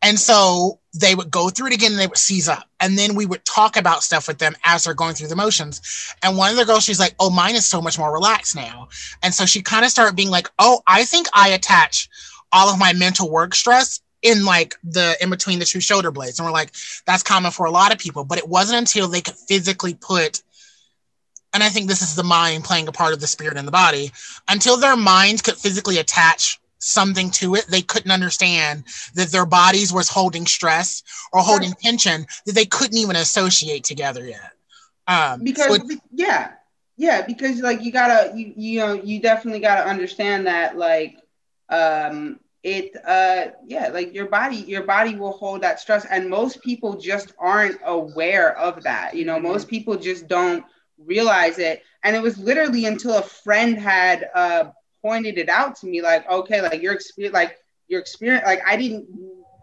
and so they would go through it again and they would seize up. And then we would talk about stuff with them as they're going through the motions. And one of the girls, she's like, Oh, mine is so much more relaxed now. And so she kind of started being like, Oh, I think I attach all of my mental work stress in like the in between the two shoulder blades. And we're like, that's common for a lot of people. But it wasn't until they could physically put and I think this is the mind playing a part of the spirit and the body, until their mind could physically attach something to it. They couldn't understand that their bodies was holding stress or holding tension that they couldn't even associate together yet. Um, because so yeah, yeah, because like you gotta you you know you definitely gotta understand that like um it uh yeah like your body your body will hold that stress and most people just aren't aware of that you know mm-hmm. most people just don't realize it and it was literally until a friend had uh pointed it out to me like okay like your experience like your experience like i didn't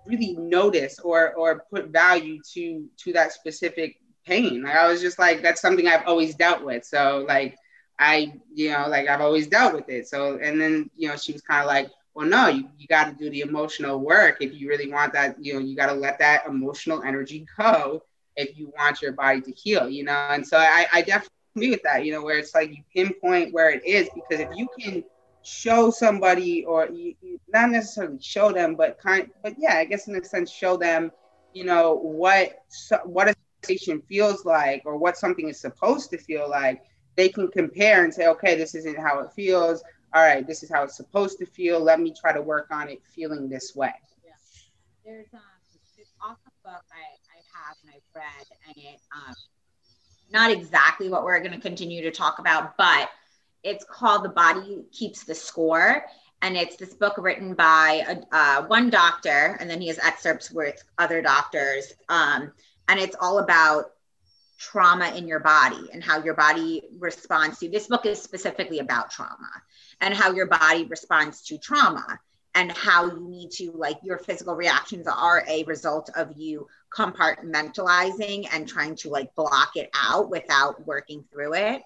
really notice or or put value to to that specific pain. Like i was just like that's something i've always dealt with. So like i you know like i've always dealt with it. So and then you know she was kind of like well no you, you got to do the emotional work if you really want that you know you got to let that emotional energy go if you want your body to heal you know? And so i, I definitely agree with that you know where it's like you pinpoint where it is because if you can show somebody or you, you, not necessarily show them but kind but yeah i guess in a sense show them you know what what a sensation feels like or what something is supposed to feel like. They can compare and say okay this isn't how it feels. All right this is how it's supposed to feel. Let me try to work on it feeling this way. Yeah. there's um, awesome book I, I have and i've read and it um, not exactly what we're going to continue to talk about but it's called The Body Keeps the Score. And it's this book written by a, uh, one doctor, and then he has excerpts with other doctors. Um, and it's all about trauma in your body and how your body responds to this book is specifically about trauma and how your body responds to trauma and how you need to like your physical reactions are a result of you compartmentalizing and trying to like block it out without working through it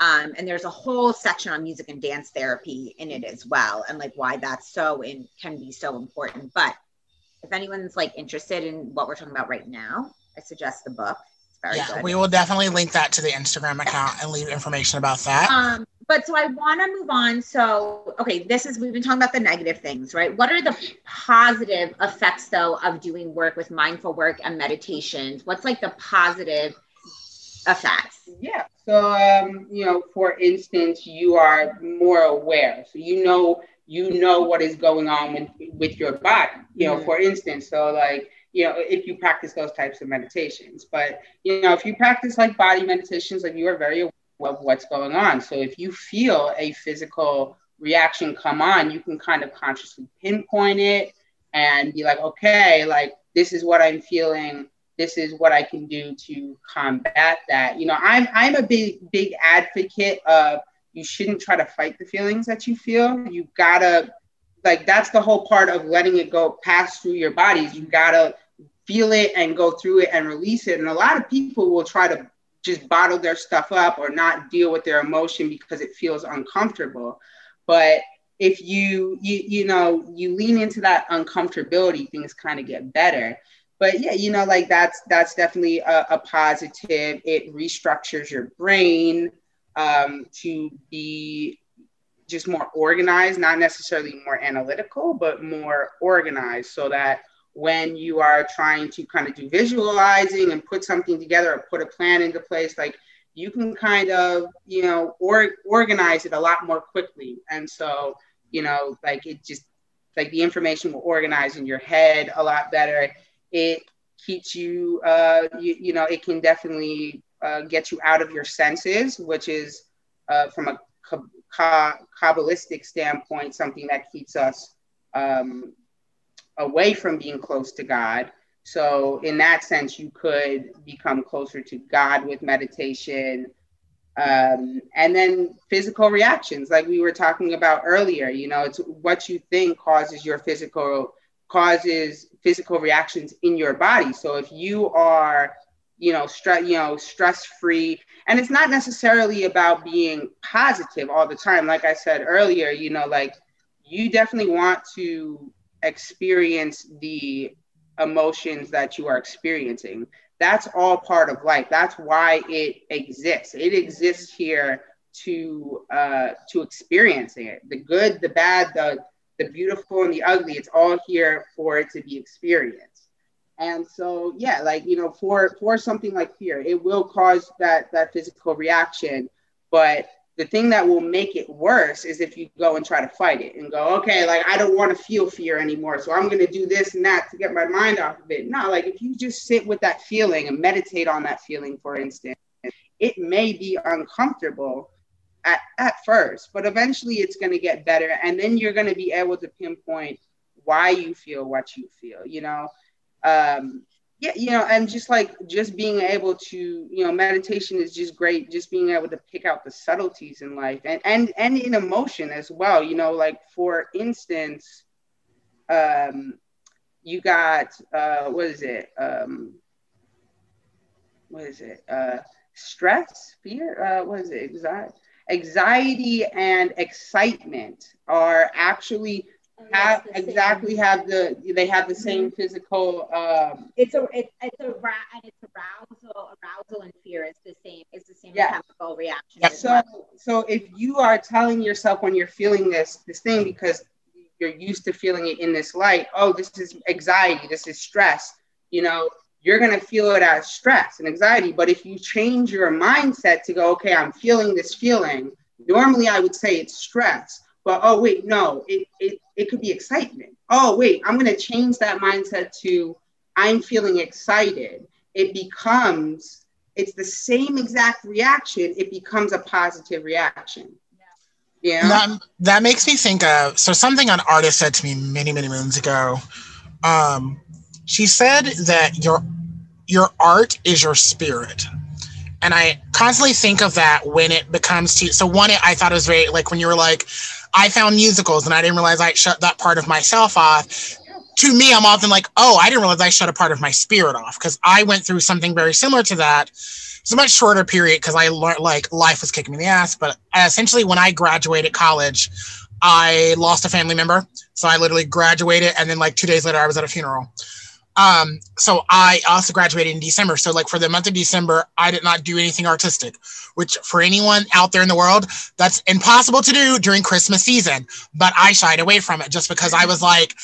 um, and there's a whole section on music and dance therapy in it as well, and like why that's so and can be so important. But if anyone's like interested in what we're talking about right now, I suggest the book. It's very yeah, good. we will definitely link that to the Instagram account and leave information about that. Um, but so I want to move on. So, okay, this is we've been talking about the negative things, right? What are the positive effects though of doing work with mindful work and meditations? What's like the positive effects? Yeah. So, um, you know, for instance, you are more aware. So you know, you know what is going on with, with your body. You know, mm-hmm. for instance, so like, you know, if you practice those types of meditations, but you know, if you practice like body meditations, like you are very aware of what's going on. So if you feel a physical reaction come on, you can kind of consciously pinpoint it and be like, okay, like this is what I'm feeling this is what I can do to combat that. You know, I'm I'm a big big advocate of you shouldn't try to fight the feelings that you feel. You gotta like that's the whole part of letting it go pass through your bodies. You gotta feel it and go through it and release it. And a lot of people will try to just bottle their stuff up or not deal with their emotion because it feels uncomfortable. But if you you you know you lean into that uncomfortability, things kind of get better but yeah you know like that's that's definitely a, a positive. It restructures your brain um, to be just more organized not necessarily more analytical but more organized so that when you are trying to kind of do visualizing and put something together or put a plan into place like you can kind of you know or organize it a lot more quickly. And so you know like it just like the information will organize in your head a lot better it keeps you, uh, you, you know, it can definitely uh, get you out of your senses, which is uh, from a Kabbalistic standpoint, something that keeps us um, away from being close to God. So, in that sense, you could become closer to God with meditation. Um, and then physical reactions, like we were talking about earlier, you know, it's what you think causes your physical causes physical reactions in your body. So if you are, you know, stress, you know, stress free, and it's not necessarily about being positive all the time. Like I said earlier, you know, like you definitely want to experience the emotions that you are experiencing. That's all part of life. That's why it exists. It exists here to uh, to experiencing it. The good, the bad, the the beautiful, and the ugly. It's all here for it to be experienced. And so, yeah, like you know, for for something like fear, it will cause that that physical reaction, but the thing that will make it worse is if you go and try to fight it and go, okay, like I don't want to feel fear anymore. So I'm going to do this and that to get my mind off of it. No, like if you just sit with that feeling and meditate on that feeling, for instance, it may be uncomfortable at, at first, but eventually it's going to get better. And then you're going to be able to pinpoint why you feel what you feel, you know? Um, yeah you know and just like just being able to you know meditation is just great just being able to pick out the subtleties in life and and and in emotion as well you know? Like for instance um you got uh what is it? Um what is it? Uh stress fear? Uh what is it? Anxiety anxiety and excitement are actually have exactly have the they have the same mm-hmm. physical um it's a it, it's a and it's arousal arousal and fear is the same it's the same yeah. chemical reaction so well. so if you are telling yourself when you're feeling this this thing because you're used to feeling it in this light oh this is anxiety this is stress you know you're going to feel it as stress and anxiety. But if you change your mindset to go okay i'm feeling this feeling normally i would say it's stress. But oh wait no it, it it could be excitement. Oh wait i'm going to change that mindset to i'm feeling excited. It becomes it's the same exact reaction. It becomes a positive reaction. Yeah. That, that makes me think of so something an artist said to me many many moons ago um she said that your your art is your spirit and I constantly think of that when it becomes to. So one, I thought it was very like when you were like, I found musicals and I didn't realize I shut that part of myself off. To me, I'm often like, oh, I didn't realize I shut a part of my spirit off because I went through something very similar to that. It's a much shorter period because I learned like life was kicking me in the ass. But essentially, when I graduated college, I lost a family member. So I literally graduated, and then like two days later, I was at a funeral. Um, so I also graduated in December. So like for the month of December, I did not do anything artistic, which for anyone out there in the world, that's impossible to do during Christmas season. But I shied away from it just because I was like,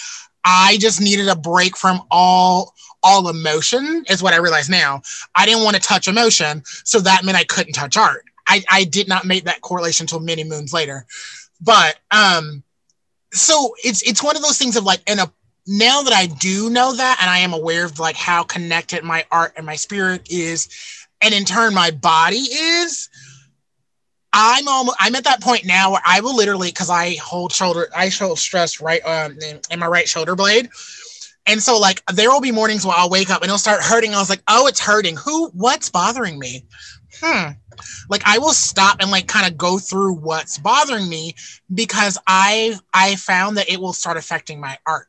I just needed a break from all all emotion is what I realize now. I didn't want to touch emotion, so that meant I couldn't touch art. I, I did not make that correlation until many moons later. But um so it's it's one of those things of like in a now that I do know that and I am aware of like how connected my art and my spirit is, and in turn my body is, I'm almost I'm at that point now where I will literally because I hold shoulder I hold stress right um in, in, my right shoulder blade. And so like there will be mornings where I'll wake up and it'll start hurting. I was like, oh, it's hurting. Who what's bothering me? Hmm. Like I will stop and like kind of go through what's bothering me because I I found that it will start affecting my art.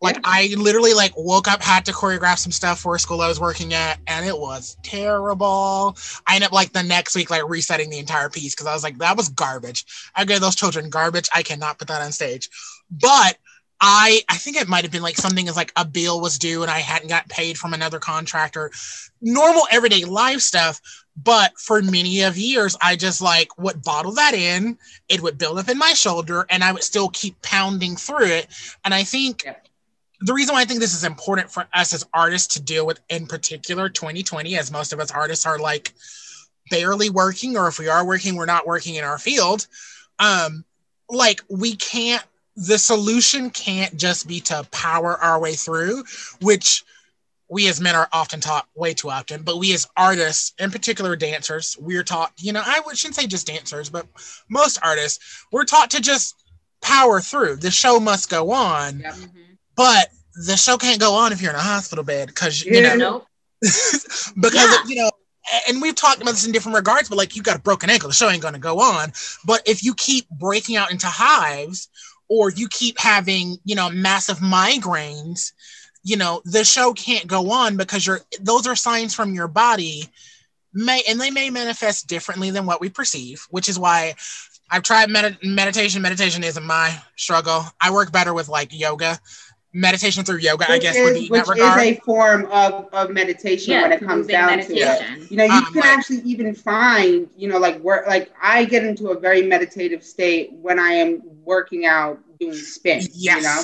Like yeah. I literally like woke up, had to choreograph some stuff for a school I was working at, and it was terrible. I ended up like the next week like resetting the entire piece because I was like, that was garbage. I gave those children garbage. I cannot put that on stage. But I I think it might have been like something as like a bill was due and I hadn't got paid from another contractor. Normal everyday life stuff. But for many of years, I just like would bottle that in. It would build up in my shoulder, and I would still keep pounding through it. And I think the reason why I think this is important for us as artists to deal with, in particular, 2020, as most of us artists are like barely working, or if we are working, we're not working in our field. Um, like we can't, the solution can't just be to power our way through, which we as men are often taught way too often, but we as artists, in particular dancers, we're taught, you know, I shouldn't say just dancers, but most artists, we're taught to just power through. The show must go on. Yep. Mm-hmm but the show can't go on if you're in a hospital bed because you know [laughs] because yeah. you know and we've talked about this in different regards, but like you got a broken ankle, the show ain't gonna go on. But if you keep breaking out into hives, or you keep having, you know, massive migraines, you know, the show can't go on because you're those are signs from your body may and they may manifest differently than what we perceive, which is why I've tried med- meditation. Meditation isn't my struggle. I work better with like yoga meditation through yoga, which I guess, is, would be which is a form of, of meditation yeah, when it comes down meditation. to it. You know, you um, can actually even find, you know, like work like I get into a very meditative state when I am working out doing spin. Yes. You know?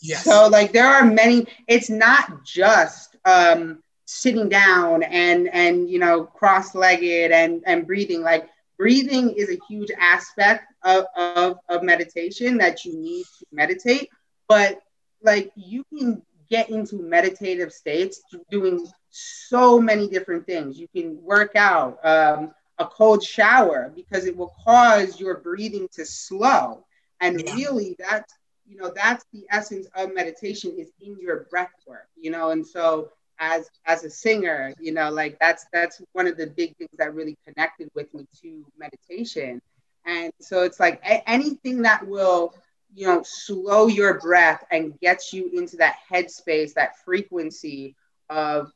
Yes. So like there are many, it's not just um sitting down and and you know cross-legged and and breathing. Like breathing is a huge aspect of, of, of meditation that you need to meditate. But like you can get into meditative states doing so many different things. You can work out, um, a cold shower because it will cause your breathing to slow. And yeah. really, that's you know that's the essence of meditation is in your breath work. You know, and so as as a singer, you know, like that's that's one of the big things that really connected with me to meditation. And so it's like a- anything that will you know, slow your breath and gets you into that headspace, that frequency of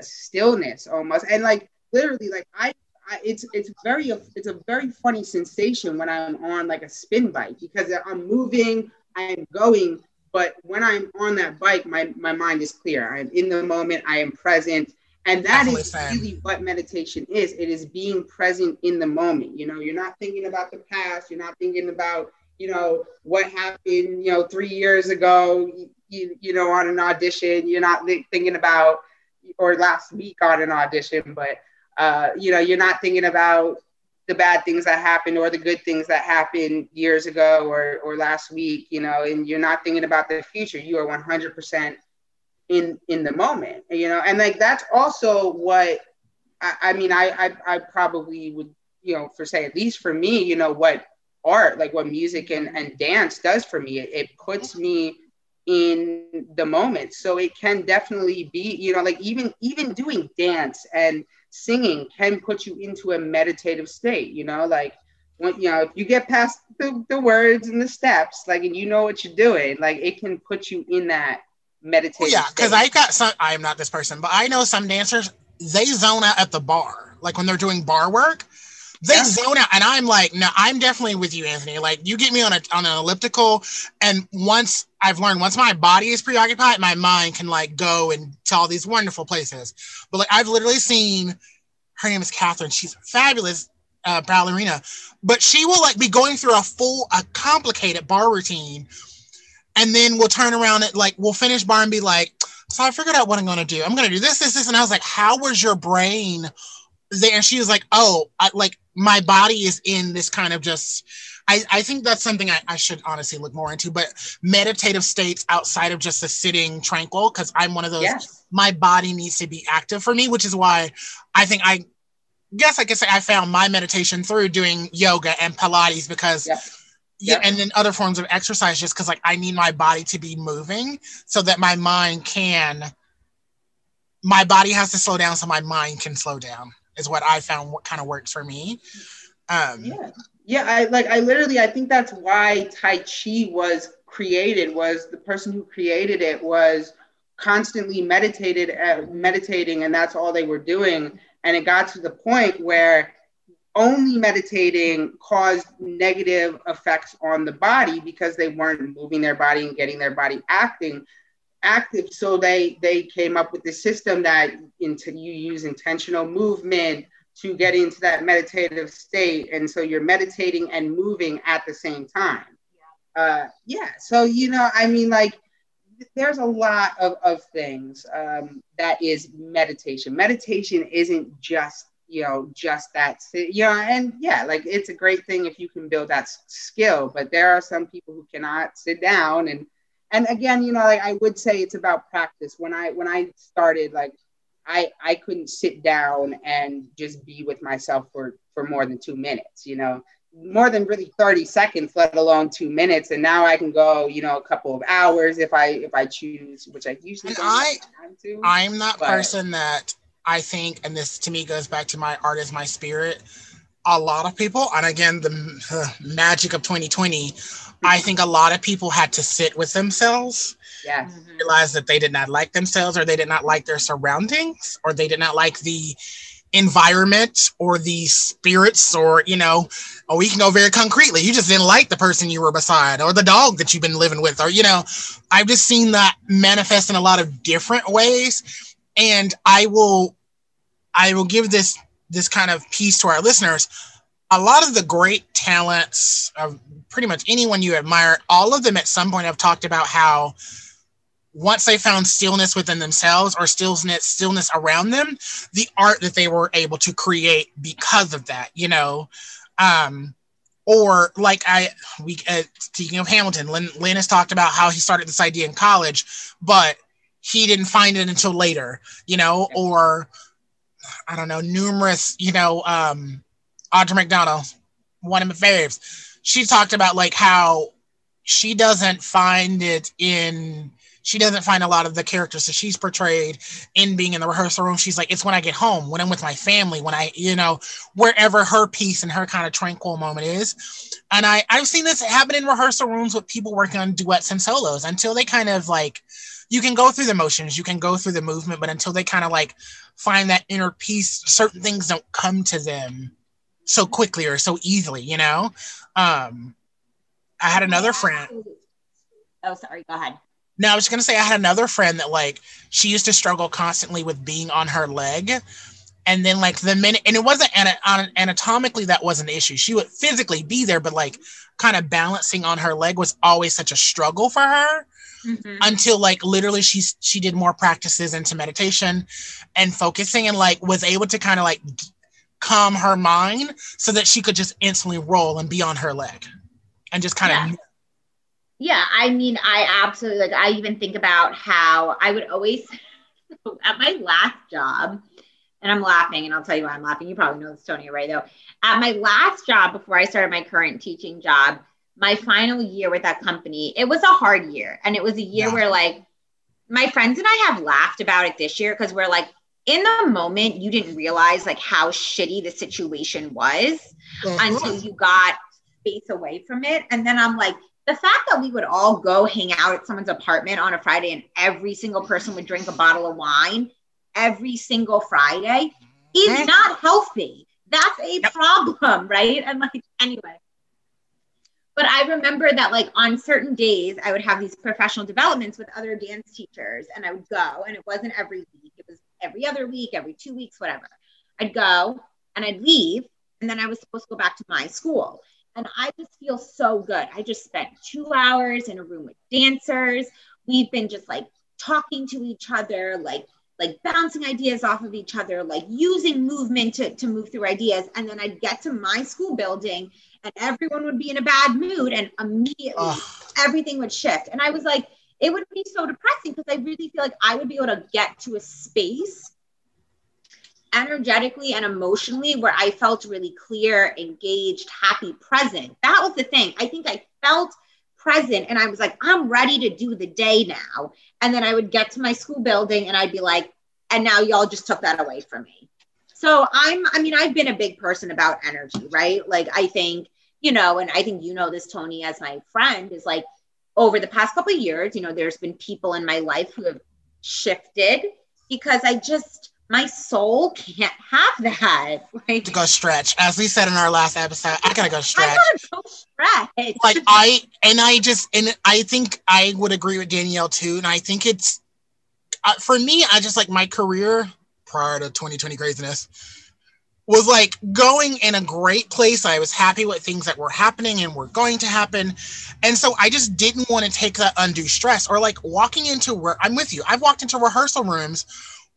stillness almost. And like literally, like I, I, it's it's very it's a very funny sensation when I'm on like a spin bike because I'm moving, I'm going, but when I'm on that bike, my my mind is clear. I'm in the moment. I am present. And that Definitely is really what meditation is. It is being present in the moment. You know, you're not thinking about the past. You're not thinking about you know, what happened, you know, three years ago, you, you know, on an audition, you're not thinking about, or last week on an audition, but, uh, you know, you're not thinking about the bad things that happened or the good things that happened years ago or, or last week, you know, and you're not thinking about the future. You are 100% in, in the moment, you know, and like, that's also what, I, I mean, I, I, I probably would, you know, for say, at least for me, you know, what art, like what music and, and dance does for me. It, it puts me in the moment. So it can definitely be, you know, like even even doing dance and singing can put you into a meditative state, you know, like when you know, if you get past the, the words and the steps, like and you know what you're doing, like it can put you in that oh, meditative. Well, yeah, because I got some I am not this person, but I know some dancers, they zone out at the barre. Like when they're doing barre work, they yeah. zone out and i'm like no i'm definitely with you anthony. Like you get me on a on an elliptical and once i've learned once my body is preoccupied my mind can like go and to all these wonderful places. But like i've literally seen her name is catherine. She's fabulous uh, ballerina. But she will like be going through a full a complicated barre routine and then we'll turn around and like we'll finish barre and be like so i figured out what i'm going to do. I'm going to do this this this. And i was like how was your brain? There and she was like oh I, like my body is in this kind of just I, I think that's something I, I, should honestly look more into, but meditative states outside of just a sitting tranquil, because I'm one of those, yes. my body needs to be active for me, which is why I think I guess I guess I found my meditation through doing yoga and Pilates because yep. yeah, yep. and then other forms of exercise just because like I need my body to be moving so that my mind can my body has to slow down so my mind can slow down is what I found what kind of works for me. Um, yeah, yeah. I like. I literally. I think that's why Tai Chi was created. Was the person who created it was constantly meditated, uh, meditating, and that's all they were doing. And it got to the point where only meditating caused negative effects on the body because they weren't moving their body and getting their body acting active so they they came up with the system that into you use intentional movement to get into that meditative state and so you're meditating and moving at the same time yeah, uh, yeah. so you know i mean like there's a lot of, of things um, that is meditation meditation isn't just you know just that you know and yeah like it's a great thing if you can build that skill but there are some people who cannot sit down and and again you know like i would say it's about practice when i when i started like i i couldn't sit down and just be with myself for for more than two minutes you know more than really 30 seconds let alone two minutes and now i can go you know a couple of hours if i if i choose which i usually i i'm that but, person that I think, and this to me goes back to my art is my spirit. A lot of people, and again, the uh, magic of 2020, I think a lot of people had to sit with themselves, Yes. Mm-hmm. realize that they did not like themselves, or they did not like their surroundings, or they did not like the environment or the spirits, or, you know, or we can go very concretely. You just didn't like the person you were beside, or the dog that you've been living with, or, you know, I've just seen that manifest in a lot of different ways. And I will I will give this this kind of piece to our listeners. A lot of the great talents of pretty much anyone you admire, all of them at some point have talked about how once they found stillness within themselves or stillness stillness around them, the art that they were able to create because of that, you know. Um, or like I, we uh, speaking of Hamilton, Lin, Lin has talked about how he started this idea in college, but he didn't find it until later, you know, or I don't know, numerous, you know, um, Audra McDonald, one of my faves. She talked about like how she doesn't find it in she doesn't find a lot of the characters that she's portrayed in being in the rehearsal room. She's like, it's when I get home, when I'm with my family, when I, you know, wherever her peace and her kind of tranquil moment is. And I, I've seen this happen in rehearsal rooms with people working on duets and solos until they kind of like, you can go through the motions, you can go through the movement, but until they kind of like find that inner peace, certain things don't come to them so quickly or so easily, you know? Um, I had another friend. Oh, sorry. Go ahead. No, I was gonna say I had another friend that like she used to struggle constantly with being on her leg, and then like the minute, and it wasn't ana- anatomically that was an issue. She would physically be there, but like kind of balancing on her leg was always such a struggle for her Mhm. until like literally she's she did more practices into meditation and focusing and like was able to kind of like calm her mind so that she could just instantly roll and be on her leg and just kind of Yeah, I mean, I absolutely like. I even think about how I would always [laughs] at my last job, and I'm laughing, and I'll tell you why I'm laughing. You probably know this, Tony, right? Though, at my last job before I started my current teaching job, my final year with that company, it was a hard year, and it was a year Yeah. where like my friends and I have laughed about it this year because we're like, in the moment, you didn't realize like how shitty the situation was until you got space away from it. And then I'm like, the fact that we would all go hang out at someone's apartment on a Friday and every single person would drink a bottle of wine every single Friday is not healthy. That's a problem, right? And like, anyway. But I remember that, like, on certain days, I would have these professional developments with other dance teachers, and I would go, and it wasn't every week, every other week, every two weeks, whatever. I'd go and I'd leave, and then I was supposed to go back to my school. And I just feel so good. I just spent two hours in a room with dancers. We've been just like talking to each other, like like bouncing ideas off of each other, like using movement to, to move through ideas. And then I'd get to my school building and everyone would be in a bad mood and immediately Ugh. everything would shift. And I was like, it would be so depressing because I really feel like I would be able to get to a space energetically and emotionally where I felt really clear, engaged, happy, present. That was the thing. I think I felt present and I was like, I'm ready to do the day now. And then I would get to my school building and I'd be like, and now y'all just took that away from me. So I'm, I mean, I've been a big person about energy, right? Like, I think, you know, and I think you know this, Tony, as my friend, is like over the past couple of years, you know, there's been people in my life who have shifted because I just, my soul [laughs] can't have that. Like, to go stretch. As we said in our last episode, I gotta go stretch. I gotta go stretch. Like I and I just and I think I would agree with Danielle too. And I think it's uh, for me. I just like my career prior to 2020 craziness was like going in a great place. I was happy with things that were happening and were going to happen. And so I just didn't want to take that undue stress or like walking into where I'm with you. I've walked into rehearsal rooms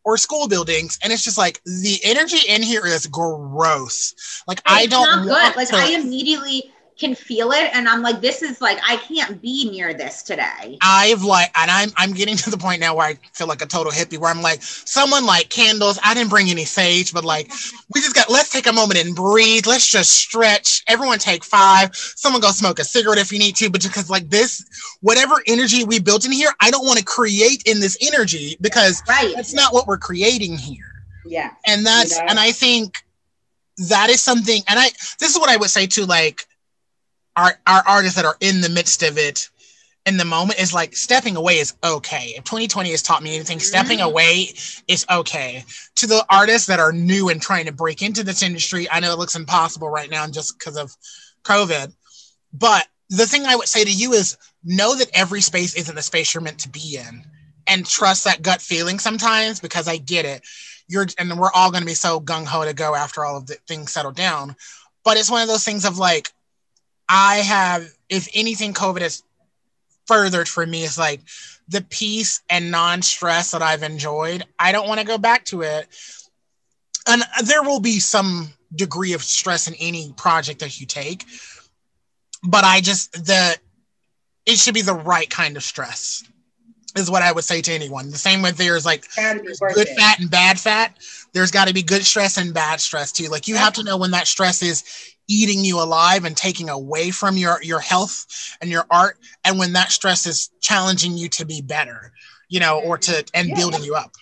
or school buildings and it's just like the energy in here is gross. Like I don't not want good. Like I immediately can feel it, and I'm like, this is like I can't be near this today. I've like, and I'm I'm getting [laughs] to the point now where I feel like a total hippie, where I'm like, someone like candles. I didn't bring any sage, but like, we just got. Let's take a moment and breathe. Let's just stretch. Everyone take five. Someone go smoke a cigarette if you need to, but because like this, whatever energy we built in here, I don't want to create in this energy because Right. that's not what we're creating here. Yeah. and that's You know? and i think that is something and i this is what i would say to like our our artists that are in the midst of it in the moment is like stepping away is okay. If 2020 has taught me anything stepping Mhm. away is okay. To the artists that are new and trying to break into this industry i know it looks impossible right now just because of covid but the thing i would say to you is know that every space isn't the space you're meant to be in and trust that gut feeling sometimes because i get it. You're and we're all going to be so gung-ho to go after all of the things settle down but it's one of those things of like i have if anything covid has furthered for me is like the peace and non-stress that i've enjoyed i don't want to go back to it and there will be some degree of stress in any project that you take but i just the it should be the right kind of stress is what i would say to anyone the same with there's like good fat and bad fat. There's got to be good stress and bad stress too. Like you have to know when that stress is eating you alive and taking away from your your health and your art, and when that stress is challenging you to be better, you know, or to and Yeah. building you up.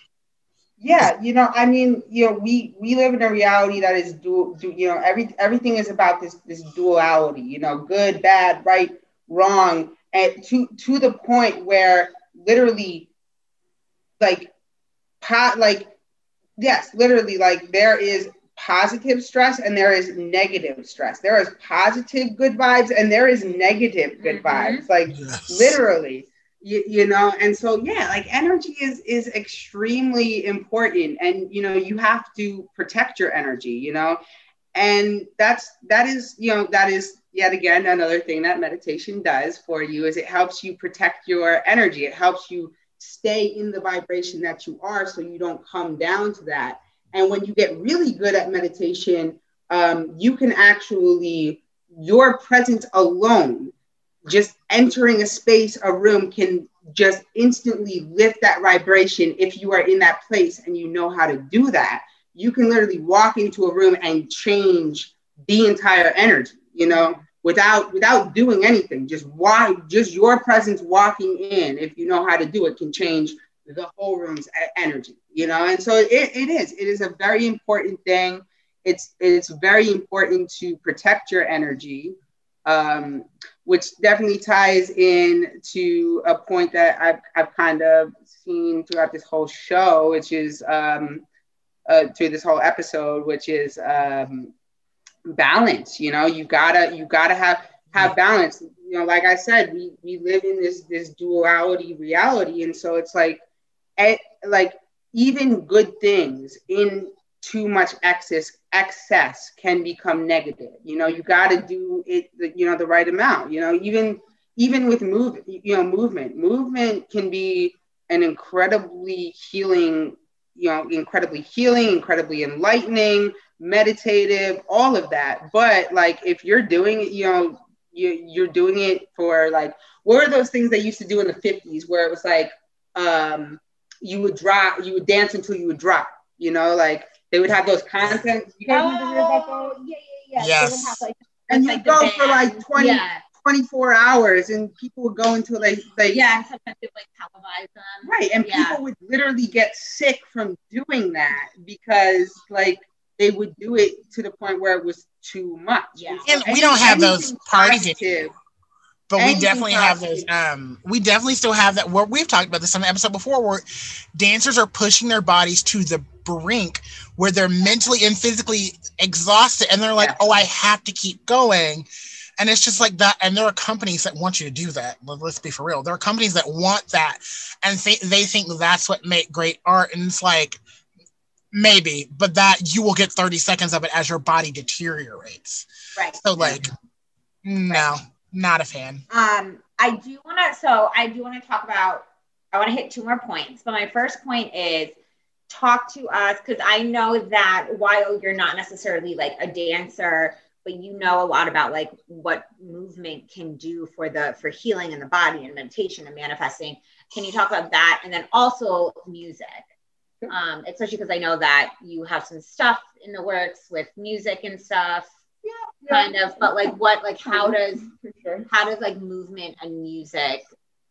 Yeah, you know, I mean, you know, we we live in a reality that is dual. Du, you know, every everything is about this this duality. You know, good, bad, right, wrong, and to to the point where literally, like, po- like, yes, literally, like there is positive stress and there is negative stress. There is positive good vibes and there is negative good Mhm. vibes. Like Yes. literally you, you know and so yeah like energy is is extremely important and you know you have to protect your energy you know and that's that is you know that is yet again another thing that meditation does for you is it helps you protect your energy it helps you stay in the vibration that you are so you don't come down to that and when you get really good at meditation um, you can actually your presence alone just entering a space, a room can just instantly lift that vibration if you are in that place and you know how to do that. You can literally walk into a room and change the entire energy, you know, without without doing anything. Just why just your presence walking in, if you know how to do it, can change the whole room's energy, you know. And so it, it is. It is a very important thing. It's it's very important to protect your energy. Um, which definitely ties in to a point that I've, I've kind of seen throughout this whole show, which is um, uh, through this whole episode, which is um, balance. You know, you gotta you gotta have have balance. You know, like I said, we we live in this this duality reality, and so it's like, eh, like even good things in too much excess excess can become negative. You know you got to do it you know the right amount you know even even with move you know movement. Movement can be an incredibly healing you know incredibly healing incredibly enlightening meditative all of that. But like if you're doing it you know you, you're doing it for like what are those things they used to do in the 50s where it was like um you would drop you would dance until you would drop you know like they would have those content. You guys ever hear about those? Oh, yeah, yeah, yeah. Yes. They would have, like, And you the go for like 20, Yeah, 24 hours, and people would go until they, they yeah. And sometimes they like televise them. right. And Yeah. people would literally get sick from doing that because like they would do it to the point where it was too much. Yeah. so And we don't have those anything parties but we definitely have those um we definitely still have that where we've talked about this on the episode before where dancers are pushing their bodies to the brink where they're mentally and physically exhausted and they're like Yeah. oh i have to keep going. And it's just like that and there are companies that want you to do that. Let- let's be for real. There are companies that want that and th- they think that's what make great art and it's like maybe but that you will get 30 seconds of it as your body deteriorates. Right. so like no not a fan Um, I do want to. So I do want to talk about. I want to hit two more points, but my first point is talk to us because I know that while you're not necessarily like a dancer, but you know a lot about like what movement can do for the for healing in the body and meditation and manifesting. Can you talk about that? And then also music. Um, especially because I know that you have some stuff in the works with music and stuff, Yeah, kind of. But like, what, like, how does sure. how does like movement and music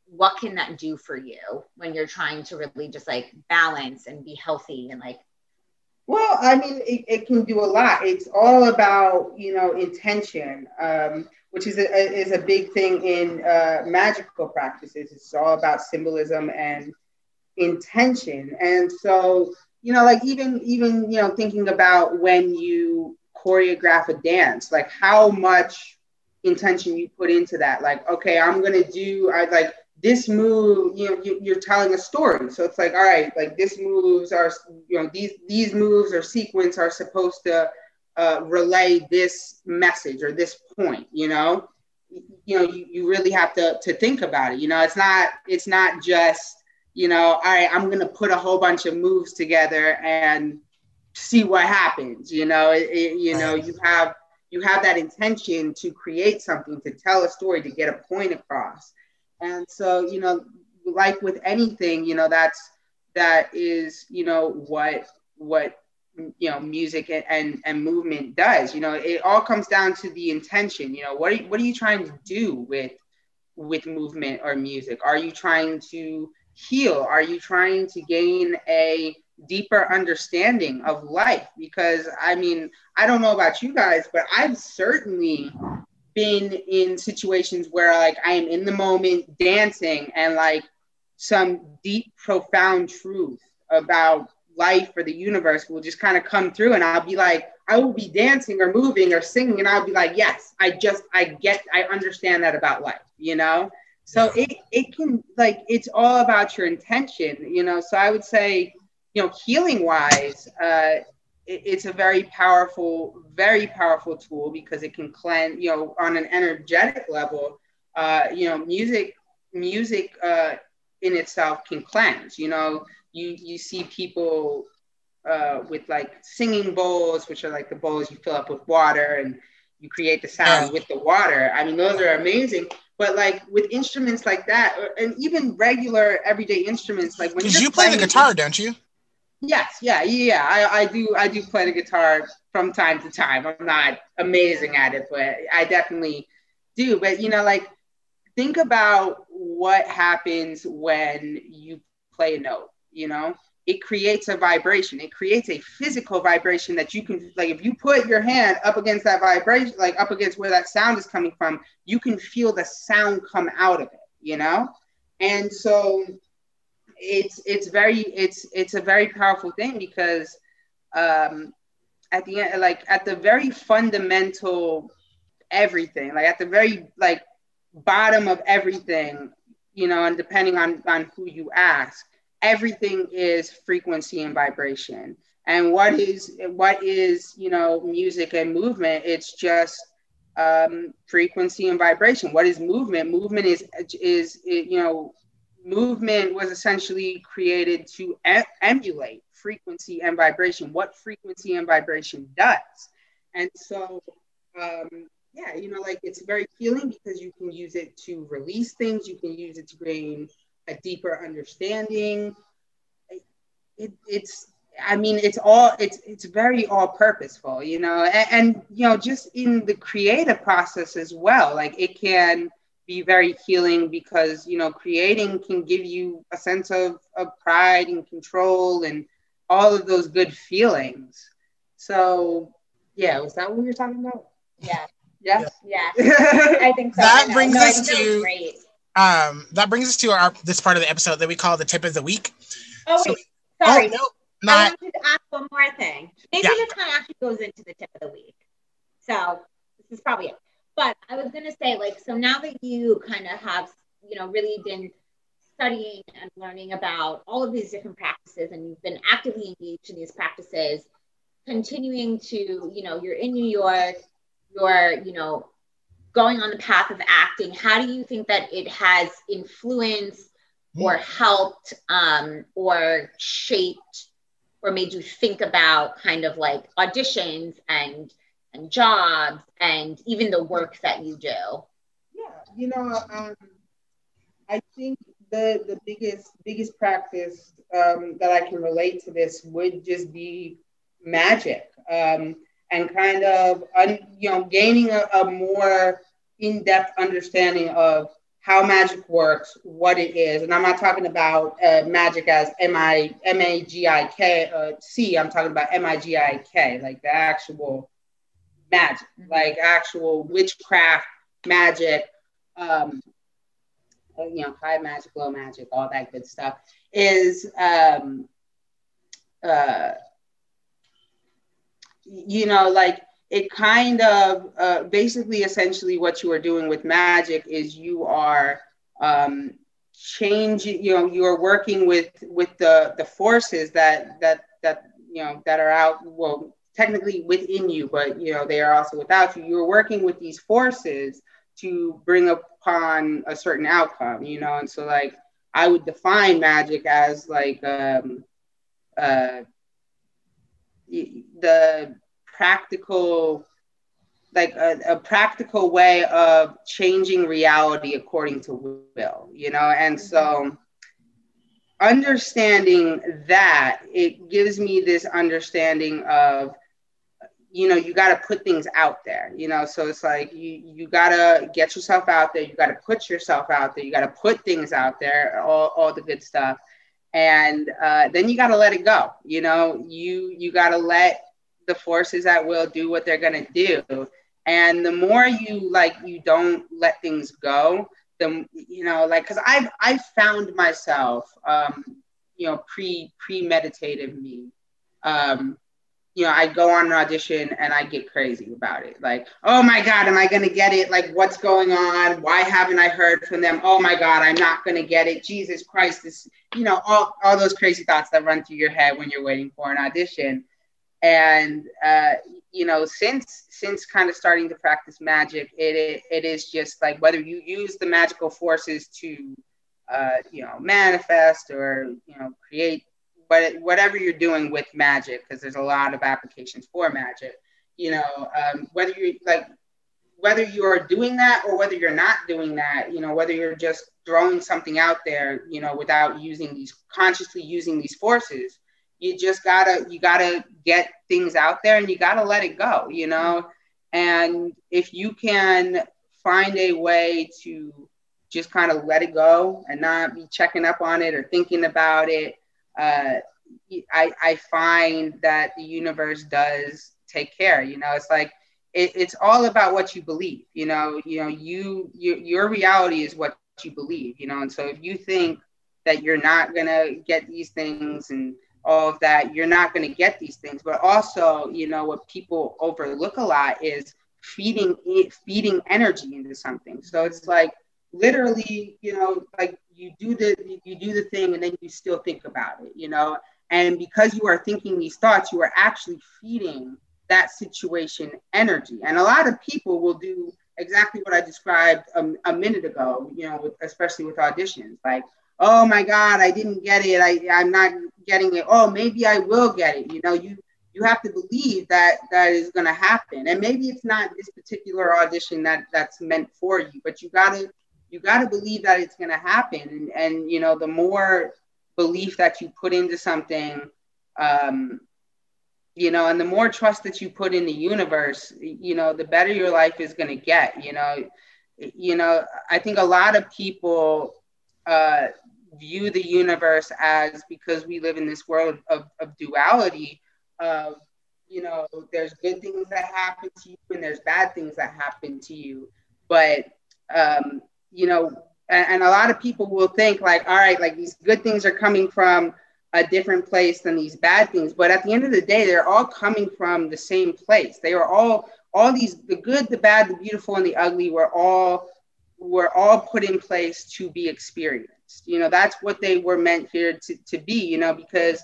what can that do for you when you're trying to really just like balance and be healthy and like Well, I mean, it, it can do a lot. It's all about you know intention, um, which is a, is a big thing in uh, magical practices. It's all about symbolism and intention. And so, you know, like even even you know thinking about when you choreograph a dance, like how much intention you put into that. Like, okay, I'm gonna do. I like this move, you know, you, are telling a story. So it's like, all right, like this moves are, you know, these these moves or sequence are supposed to uh, relay this message or this point. You know, you know, you, you really have to to think about it. You know, it's not it's not just you know, all right, I'm gonna put a whole bunch of moves together and see what happens. You know, it, it, you know, you have you have that intention to create something, to tell a story, to get a point across and so, you know, like with anything, you know, that's that is, you know, what what you know music and, and, and movement does. You know, it all comes down to the intention. You know, what are, what are you trying to do with with movement or music? Are you trying to heal? Are you trying to gain a deeper understanding of life? Because I mean, I don't know about you guys, but I've certainly been in situations where like I am in the moment dancing and like some deep, profound truth about life or the universe will just kind of come through and I'll be like, I will be dancing or moving or singing and I'll be like, yes, I just I get I understand that about life, you know? So it it can like it's all about your intention, you know. So I would say, you know, healing wise, uh, it's a very powerful, very powerful tool because it can cleanse, you know, on an energetic level, uh, you know, music, music uh, in itself can cleanse, you know, you, you see people uh, with like singing bowls, which are like the bowls you fill up with water and you create the sound with the water. I mean, those are amazing. But like with instruments like that, and even regular everyday instruments, like when you play the guitar, don't you? Yes, yeah, yeah. I, I do I do play the guitar from time to time. I'm not amazing at it, but I definitely do. But you know, like think about what happens when you play a note, you know? It creates a vibration. It creates a physical vibration that you can like if you put your hand up against that vibration, like up against where that sound is coming from, you can feel the sound come out of it, you know? And so it's it's very it's it's a very powerful thing because um, at the end like at the very fundamental everything like at the very like bottom of everything you know and depending on on who you ask everything is frequency and vibration. And what is what is you know music and movement it's just um, frequency and vibration. What is movement? Movement is is you know movement was essentially created to e- emulate frequency and vibration, what frequency and vibration does. And so, um, yeah, you know, like it's very healing because you can use it to release things, you can use it to gain a deeper understanding. It, it, it's, I mean, it's all, it's, it's very all purposeful, you know, and, and, you know, just in the creative process as well, like it can, be very healing because you know creating can give you a sense of, of pride and control and all of those good feelings. So yeah was that what you were talking about? Yeah. Yeah yeah, [laughs] i think so. That brings no, us to um that brings us to our this part of the episode that we call the tip of the week. Oh so, sorry. oh, no, not, I wanted to ask one more thing. Maybe yeah. this kind of actually goes into the tip of the week. So this is probably it. But I was going to say, like, so now that you kind of have, you know, really been studying and learning about all of these different practices and you've been actively engaged in these practices, continuing to, you know, you're in New York, you're, you know, going on the path of acting, how do you think that it has influenced or helped um, or shaped or made you think about kind of like auditions and and jobs and even the work that you do? Yeah, you know, um, I think the the biggest biggest practice um, that I can relate to this would just be magic um, and kind of un, you know gaining a, a more in depth understanding of how magic works, what it is, and I'm not talking about uh, magic as M I M A G I K uh, C. I'm talking about M I G I K, like the actual magic, like actual witchcraft magic. Um, uh, you know, high magic, low magic, all that good stuff is um, uh, you know, like it kind of uh, basically essentially what you are doing with magic is you are um, changing you know you're working with with the the forces that that that you know that are out well technically within you but you know they are also without you. You're working with these forces to bring upon a certain outcome you know? And so like i would define magic as like um uh the practical like a, a, practical way of changing reality according to will you know? And so understanding that it gives me this understanding of you know you got to put things out there you know? So it's like you you got to get yourself out there you got to put yourself out there you got to put things out there all, all the good stuff. And uh, then you got to let it go you know? You you got to let the forces at will do what they're going to do. And the more you like you don't let things go the you know like because i've i found myself um you know pre premeditative me um you know i go on an audition and i get crazy about it. Like oh my god am i going to get it? Like what's going on? Why haven't i heard from them? Oh my god i'm not going to get it. Jesus christ this you know all, all those crazy thoughts that run through your head when you're waiting for an audition. And uh, you know since since kind of starting to practice magic it, it, it is just like whether you use the magical forces to uh, you know manifest or you know create but whatever you're doing with magic because there's a lot of applications for magic you know um, whether you like whether you're doing that or whether you're not doing that you know whether you're just throwing something out there you know without using these consciously using these forces you just gotta you gotta get things out there and you gotta let it go you know? And if you can find a way to just kind of let it go and not be checking up on it or thinking about it uh, I, I find that the universe does take care you know it's like it, it's all about what you believe you know you know you, you your reality is what you believe you know and so if you think that you're not gonna get these things and all of that, you're not to get these things. But also, you know, what people overlook a lot is feeding feeding energy into something. So it's like literally, you know, like you do the you do the thing and then you still think about it, you know. And because you are thinking these thoughts, you are actually feeding that situation energy. And a lot of people will do exactly what I described a, a minute ago, you know, with, especially with auditions. Like, oh my god i didn't get it i i'm not getting it oh maybe i will get it you know you you have to believe that that is going to happen and maybe it's not this particular audition that that's meant for you but you got to you got to believe that it's going to happen. And, and you know the more belief that you put into something um you know and the more trust that you put in the universe you know the better your life is going to get you know. You know i think a lot of people uh view the universe as because we live in this world of, of duality of you know there's good things that happen to you and there's bad things that happen to you. But um, you know and, and a lot of people will think like all right like these good things are coming from a different place than these bad things. But at the end of the day they're all coming from the same place. They are all all these the good the bad the beautiful and the ugly were all were all put in place to be experienced. You know, that's what they were meant here to, to be, you know, because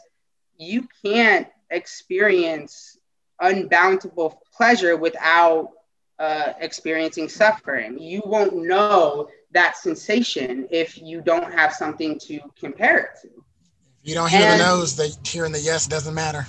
you can't experience unboundable pleasure without uh, experiencing suffering. You won't know that sensation if you don't have something to compare it to. If you don't hear and, the no's, the hearing the yes doesn't matter.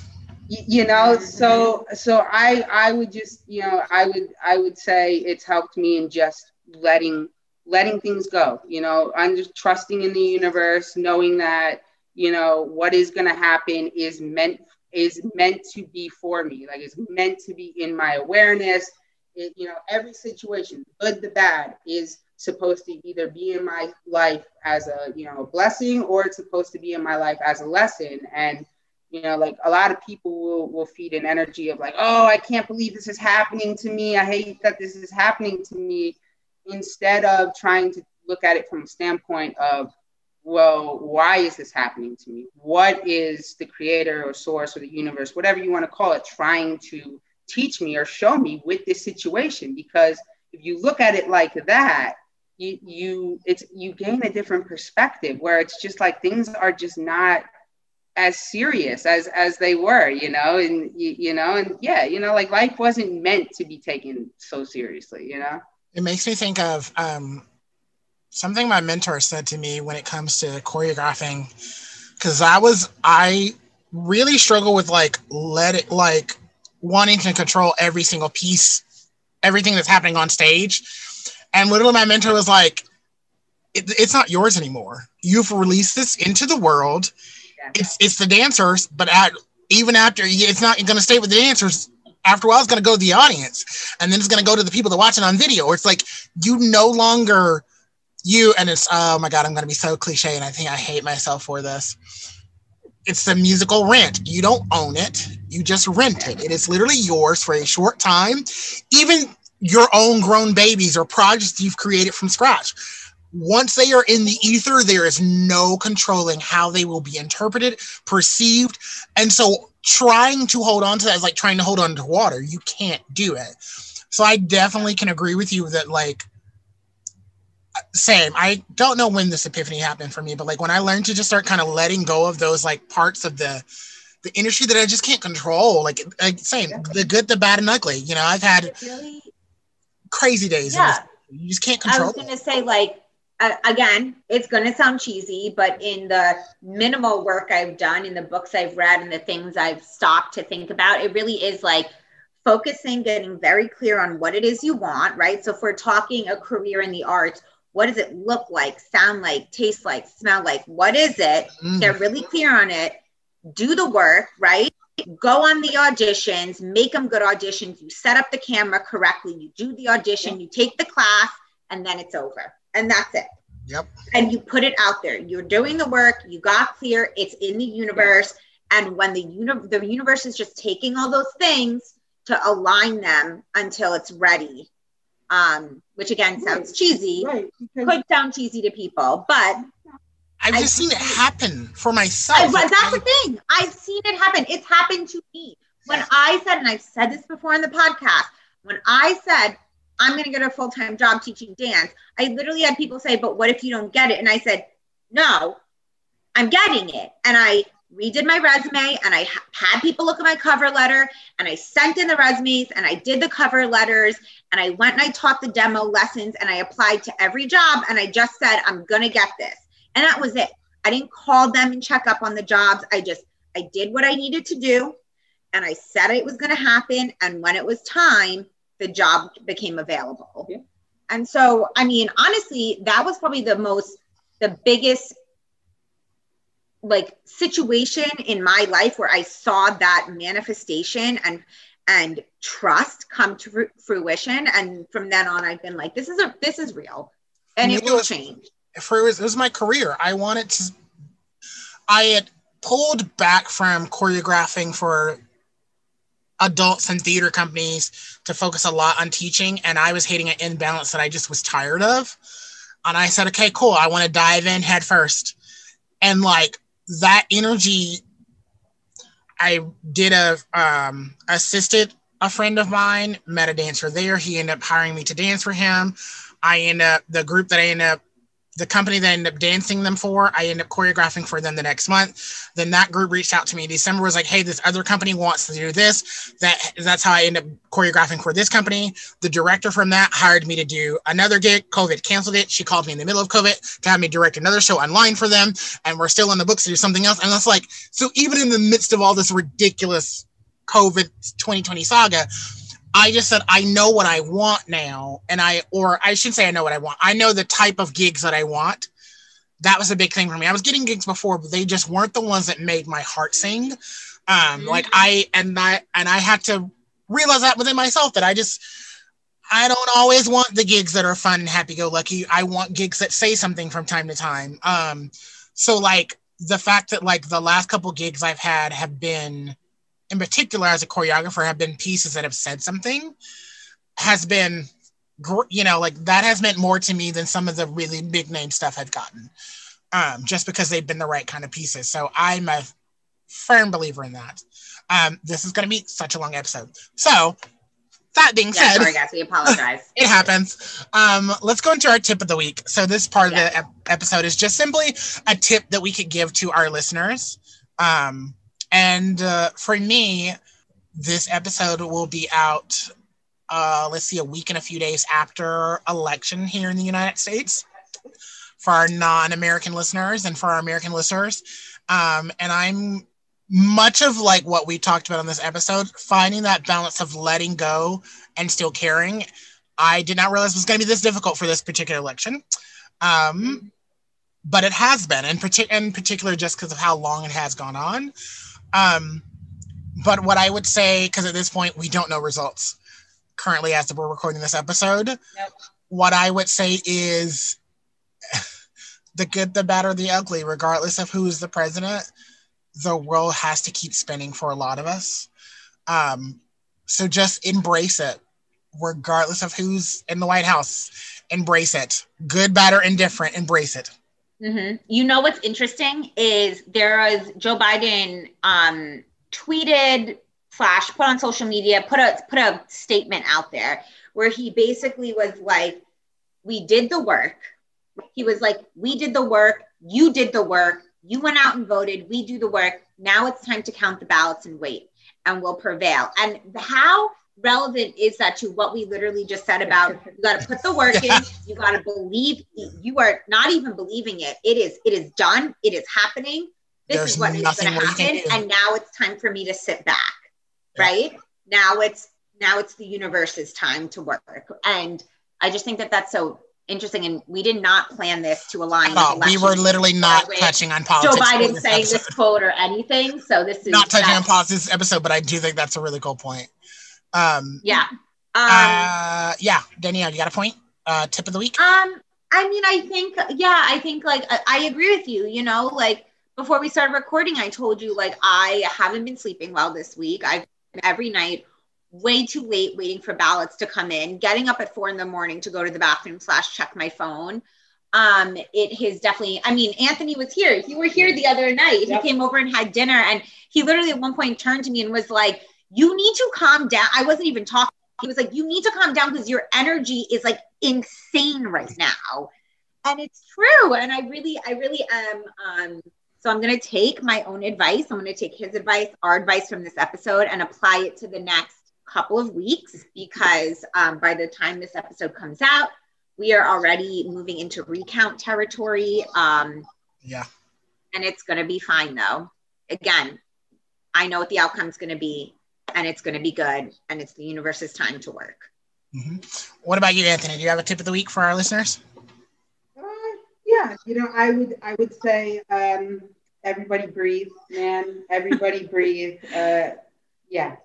you know, so so I I would just you know I would I would say it's helped me in just letting letting things go, you know, I'm just trusting in the universe, knowing that, you know, what is going to happen is meant is meant to be for me. Like it's meant to be in my awareness. It, you know, every situation, good, the bad, is supposed to either be in my life as a you know a blessing or it's supposed to be in my life as a lesson. And you know like a lot of people will, will feed an energy of like oh i can't believe this is happening to me. I hate that this is happening to me. Instead of trying to look at it from a standpoint of well why is this happening to me? What is the creator or source or the universe whatever you want to call it trying to teach me or show me with this situation? Because if you look at it like that you you it's you gain a different perspective where it's just like things are just not as serious as as they were you know and you, you know and yeah you know like life wasn't meant to be taken so seriously you know? It makes me think of um, something my mentor said to me when it comes to choreographing because i was i really struggle with like let it like wanting to control every single piece everything that's happening on stage and literally, my mentor was like, it, "It's not yours anymore. You've released this into the world. Yeah. It's it's the dancers, but at even after it's not going to stay with the dancers. After a while, it's going to go to the audience, and then it's going to go to the people that watch it on video. Or it's like you no longer you, and it's oh my god, I'm going to be so cliche, and I think I hate myself for this it's the musical rent. You don't own it. You just rent it. It is literally yours for a short time. Even your own grown babies or projects you've created from scratch. Once they are in the ether, there is no controlling how they will be interpreted, perceived. And so trying to hold on to that is like trying to hold on to water. You can't do it. So I definitely can agree with you that like same. I don't know when this epiphany happened for me, but like when I learned to just start kind of letting go of those like parts of the the industry that I just can't control. Like, like same, the good, the bad, and ugly. You know, I've had really crazy days. Yeah. You just can't control. I was going to say, like, uh, again, it's going to sound cheesy, but in the minimal work I've done, in the books I've read, and the things I've stopped to think about, it really is like focusing, getting very clear on what it is you want, right? So if we're talking a career in the arts, what does it look like, sound like, taste like, smell like? What is it? Mm. Get really clear on it. Do the work, right? Go on the auditions, make them good auditions. You set up the camera correctly, you do the audition, you take the class, and then it's over. And that's it. Yep. And you put it out there. You're doing the work, you got clear, it's in the universe. And when the, uni- the universe is just taking all those things to align them until it's ready, um, which again sounds cheesy, right. could sound cheesy to people, but I've just seen it happen for myself. I, but that's the thing. I've seen it happen. It's happened to me. When I said, and I've said this before in the podcast, when I said I'm going to get a full time job teaching dance, I literally had people say, "But what if you don't get it?" And I said, "No, I'm getting it." And I redid my resume, and I had people look at my cover letter, and I sent in the resumes, and I did the cover letters, and I went and I taught the demo lessons, and I applied to every job, and I just said, "I'm going to get this." And that was it. I didn't call them and check up on the jobs. I just, I did what I needed to do. And I said it was going to happen. And when it was time, the job became available. Yeah. And so, I mean, honestly, that was probably the most, the biggest like situation in my life where I saw that manifestation and and trust come to fruition. And from then on, I've been like, this is a this is real, and it will change for it was, it was my career. I wanted to. I had pulled back from choreographing for adults and theater companies to focus a lot on teaching, and I was hitting an imbalance that I just was tired of. And I said, okay, cool. I want to dive in head first, and like that energy. I did a um, assisted a friend of mine, met a dancer there. He ended up hiring me to dance for him. I end up the group that I ended up the company that I ended up dancing them for, I ended up choreographing for them the next month. Then that group reached out to me December, was like, hey, this other company wants to do this. That that's how I ended up choreographing for this company. The director from that hired me to do another gig. COVID canceled it. She called me in the middle of COVID to have me direct another show online for them. And we're still in the books to do something else. And that's like, so even in the midst of all this ridiculous COVID 2020 saga, I just said I know what I want now, and I or I shouldn't say I know what I want. I know the type of gigs that I want. That was a big thing for me. I was getting gigs before, but they just weren't the ones that made my heart sing. Um, like I and I and I had to realize that within myself that I just I don't always want the gigs that are fun and happy go lucky. I want gigs that say something from time to time. Um, so like the fact that like the last couple gigs I've had have been, in particular as a choreographer, have been pieces that have said something, has been, you know, like that has meant more to me than some of the really big name stuff I've gotten, um, just because they've been the right kind of pieces. So I'm a firm believer in that. Um, this is going to be such a long episode. So that being Yeah, said, sorry guys, we apologize. [laughs] it happens. Um, let's go into our tip of the week. So this part Yeah. of the ep- episode is just simply a tip that we could give to our listeners. Um, and uh, for me, this episode will be out. Uh, let's see, a week and a few days after election here in the United States for our non-American listeners and for our American listeners. Um, and I'm much of like what we talked about on this episode, finding that balance of letting go and still caring. I did not realize it was going to be this difficult for this particular election. Um, but it has been, in, partic- in particular, just because of how long it has gone on. Um, but what I would say, because at this point we don't know results currently as we're recording this episode, what I would say is [laughs] the good, the bad, or the ugly, regardless of who is the president, the world has to keep spinning for a lot of us. Um, so just embrace it, regardless of who's in the White House. Embrace it. Good, bad, or indifferent, embrace it. Hmm You know what's interesting is there was Joe Biden um, tweeted slash put on social media put a put a statement out there where he basically was like, "We did the work." He was like, "We did the work. You did the work. You went out and voted. We do the work. Now it's time to count the ballots and wait, and we'll prevail." And how relevant is that to what we literally just said about you got to put the work in [laughs] you got to believe you are not even believing it it is it is done it is happening this There's is what is going to more you can happen and now it's time for me to sit back Yeah. right now it's now it's the universe's time to work and i just think that that's so interesting and we did not plan this to align with we were literally not touching on politics. joe biden saying episode. this quote or anything so this is Not touching on politics this episode, but I do think that's a really cool point. Um, yeah um, uh, yeah, Danielle, you got a point? Uh, tip of the week? Um, I mean, I think, yeah, I think like I, I agree with you. You know, like before we started recording, I told you like I haven't been sleeping well this week. I've every night way too late waiting for ballots to come in, getting up at four in the morning to go to the bathroom slash check my phone. Um, it has definitely, I mean, Anthony was here. You were here the other night. Yep. He came over and had dinner and he literally at one point turned to me and was like, You need to calm down. I wasn't even talking. He was like, You need to calm down because your energy is like insane right now. And it's true. And I really, I really am. Um, so I'm going to take my own advice. I'm going to take his advice, our advice from this episode, and apply it to the next couple of weeks because um, by the time this episode comes out, we are already moving into recount territory. Um, Yeah. and it's going to be fine though. Again, I know what the outcome's going to be, and it's going to be good, and it's the universe's time to work. hmm What about you, Anthony? Do you have a tip of the week for our listeners? Uh, yeah, you know, I would I would say um, everybody breathe, man. Everybody [laughs] breathe. Uh, yeah,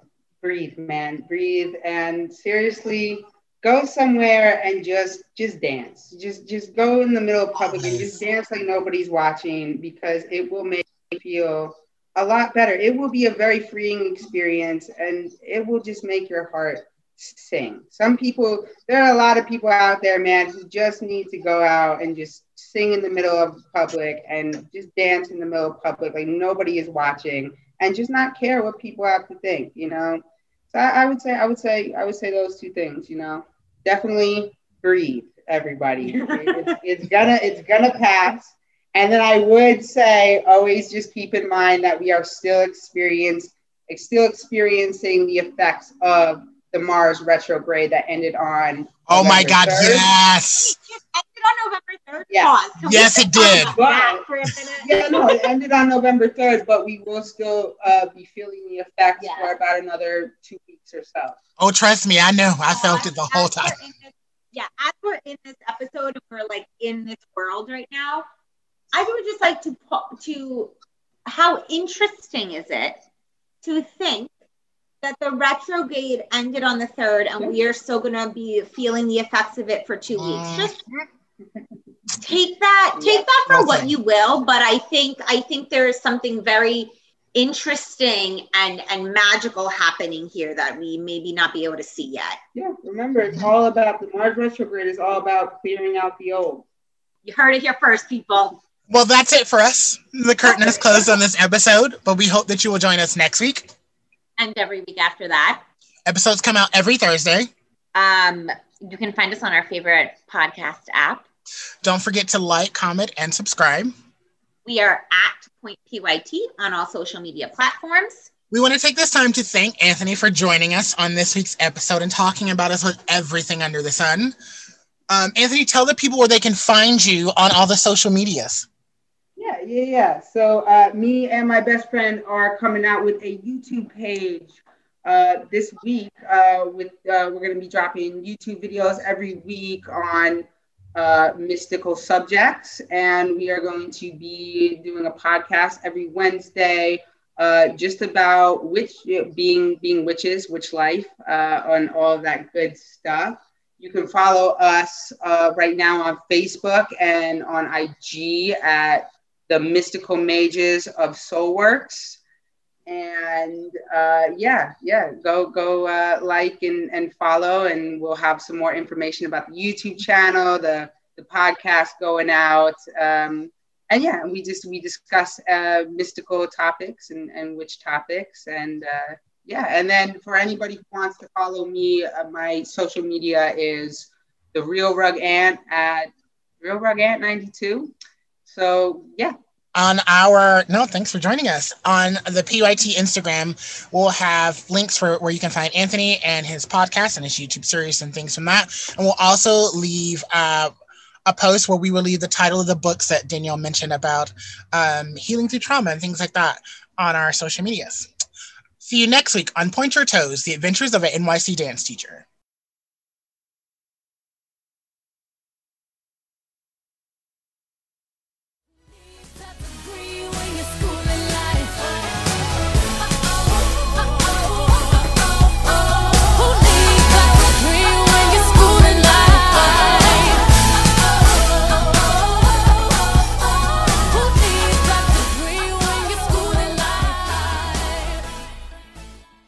breathe, man. Breathe, and seriously, go somewhere and just just dance. Just just go in the middle of public and just dance like nobody's watching because it will make you feel a lot better. It will be a very freeing experience, and it will just make your heart sing. Some people, there are a lot of people out there, man, who just need to go out and just sing in the middle of public and just dance in the middle of public like nobody is watching and just not care what people have to think, you know. So I, I would say, I would say, I would say those two things, you know. Definitely breathe, everybody. [laughs] it's, it's gonna, it's gonna pass. And then I would say, always just keep in mind that we are still experience, still experiencing the effects of the Mars retrograde that ended on. Oh my God, 3rd. yes. It ended on November 3rd. Yeah. Pause. Can we Yes, it did. talk about that for a minute? Yeah, no, it ended on November 3rd, but we will still uh, be feeling the effects Yeah. for about another two weeks or so. Oh, trust me, I know. I felt it the whole time. this- yeah, as we're in this episode, we're like in this world right now. I would just like to po- to how interesting is it to think that the retrograde ended on the third, and we are still gonna be feeling the effects of it for two weeks. Mm. Just take that, take that for what you will. But I think I think there is something very interesting and and magical happening here that we maybe not be able to see yet. Yeah, remember, it's all about the Mars retrograde is all about clearing out the old. You heard it here first, people. Well, that's it for us. The curtain is closed on this episode, but we hope that you will join us next week. And every week after that. Episodes come out every Thursday. Um, you can find us on our favorite podcast app. Don't forget to like, comment, and subscribe. We are at Point PYT on all social media platforms. We want to take this time to thank Anthony for joining us on this week's episode and talking about us with everything under the sun. Um, Anthony, tell the people where they can find you on all the social medias. Yeah, yeah, yeah. So uh, me and my best friend are coming out with a YouTube page uh, this week. Uh, with uh, we're going to be dropping YouTube videos every week on uh, mystical subjects, and we are going to be doing a podcast every Wednesday. Uh, just about witch being being witches, witch life, and all that good stuff. You can follow us uh, right now on Facebook and on IG at the Mystical Mages of Soulworks. And uh, yeah, yeah, go go uh, like and, and follow, and we'll have some more information about the YouTube channel, the the podcast going out. Um, and yeah, we just we discuss uh, mystical topics and, and witch topics, and uh, yeah, and then for anybody who wants to follow me, uh, my social media is the Real Rug Ant at Real Rug Ant ninety two. So yeah, on our no thanks for joining us. On the pyt instagram we'll have links for where you can find anthony and his podcast and his youtube series and things from that. And we'll also leave uh, a post where we will leave the title of the books that danielle mentioned about um, healing through trauma and things like that on our social medias. See you next week on point your toes the adventures of an nyc dance teacher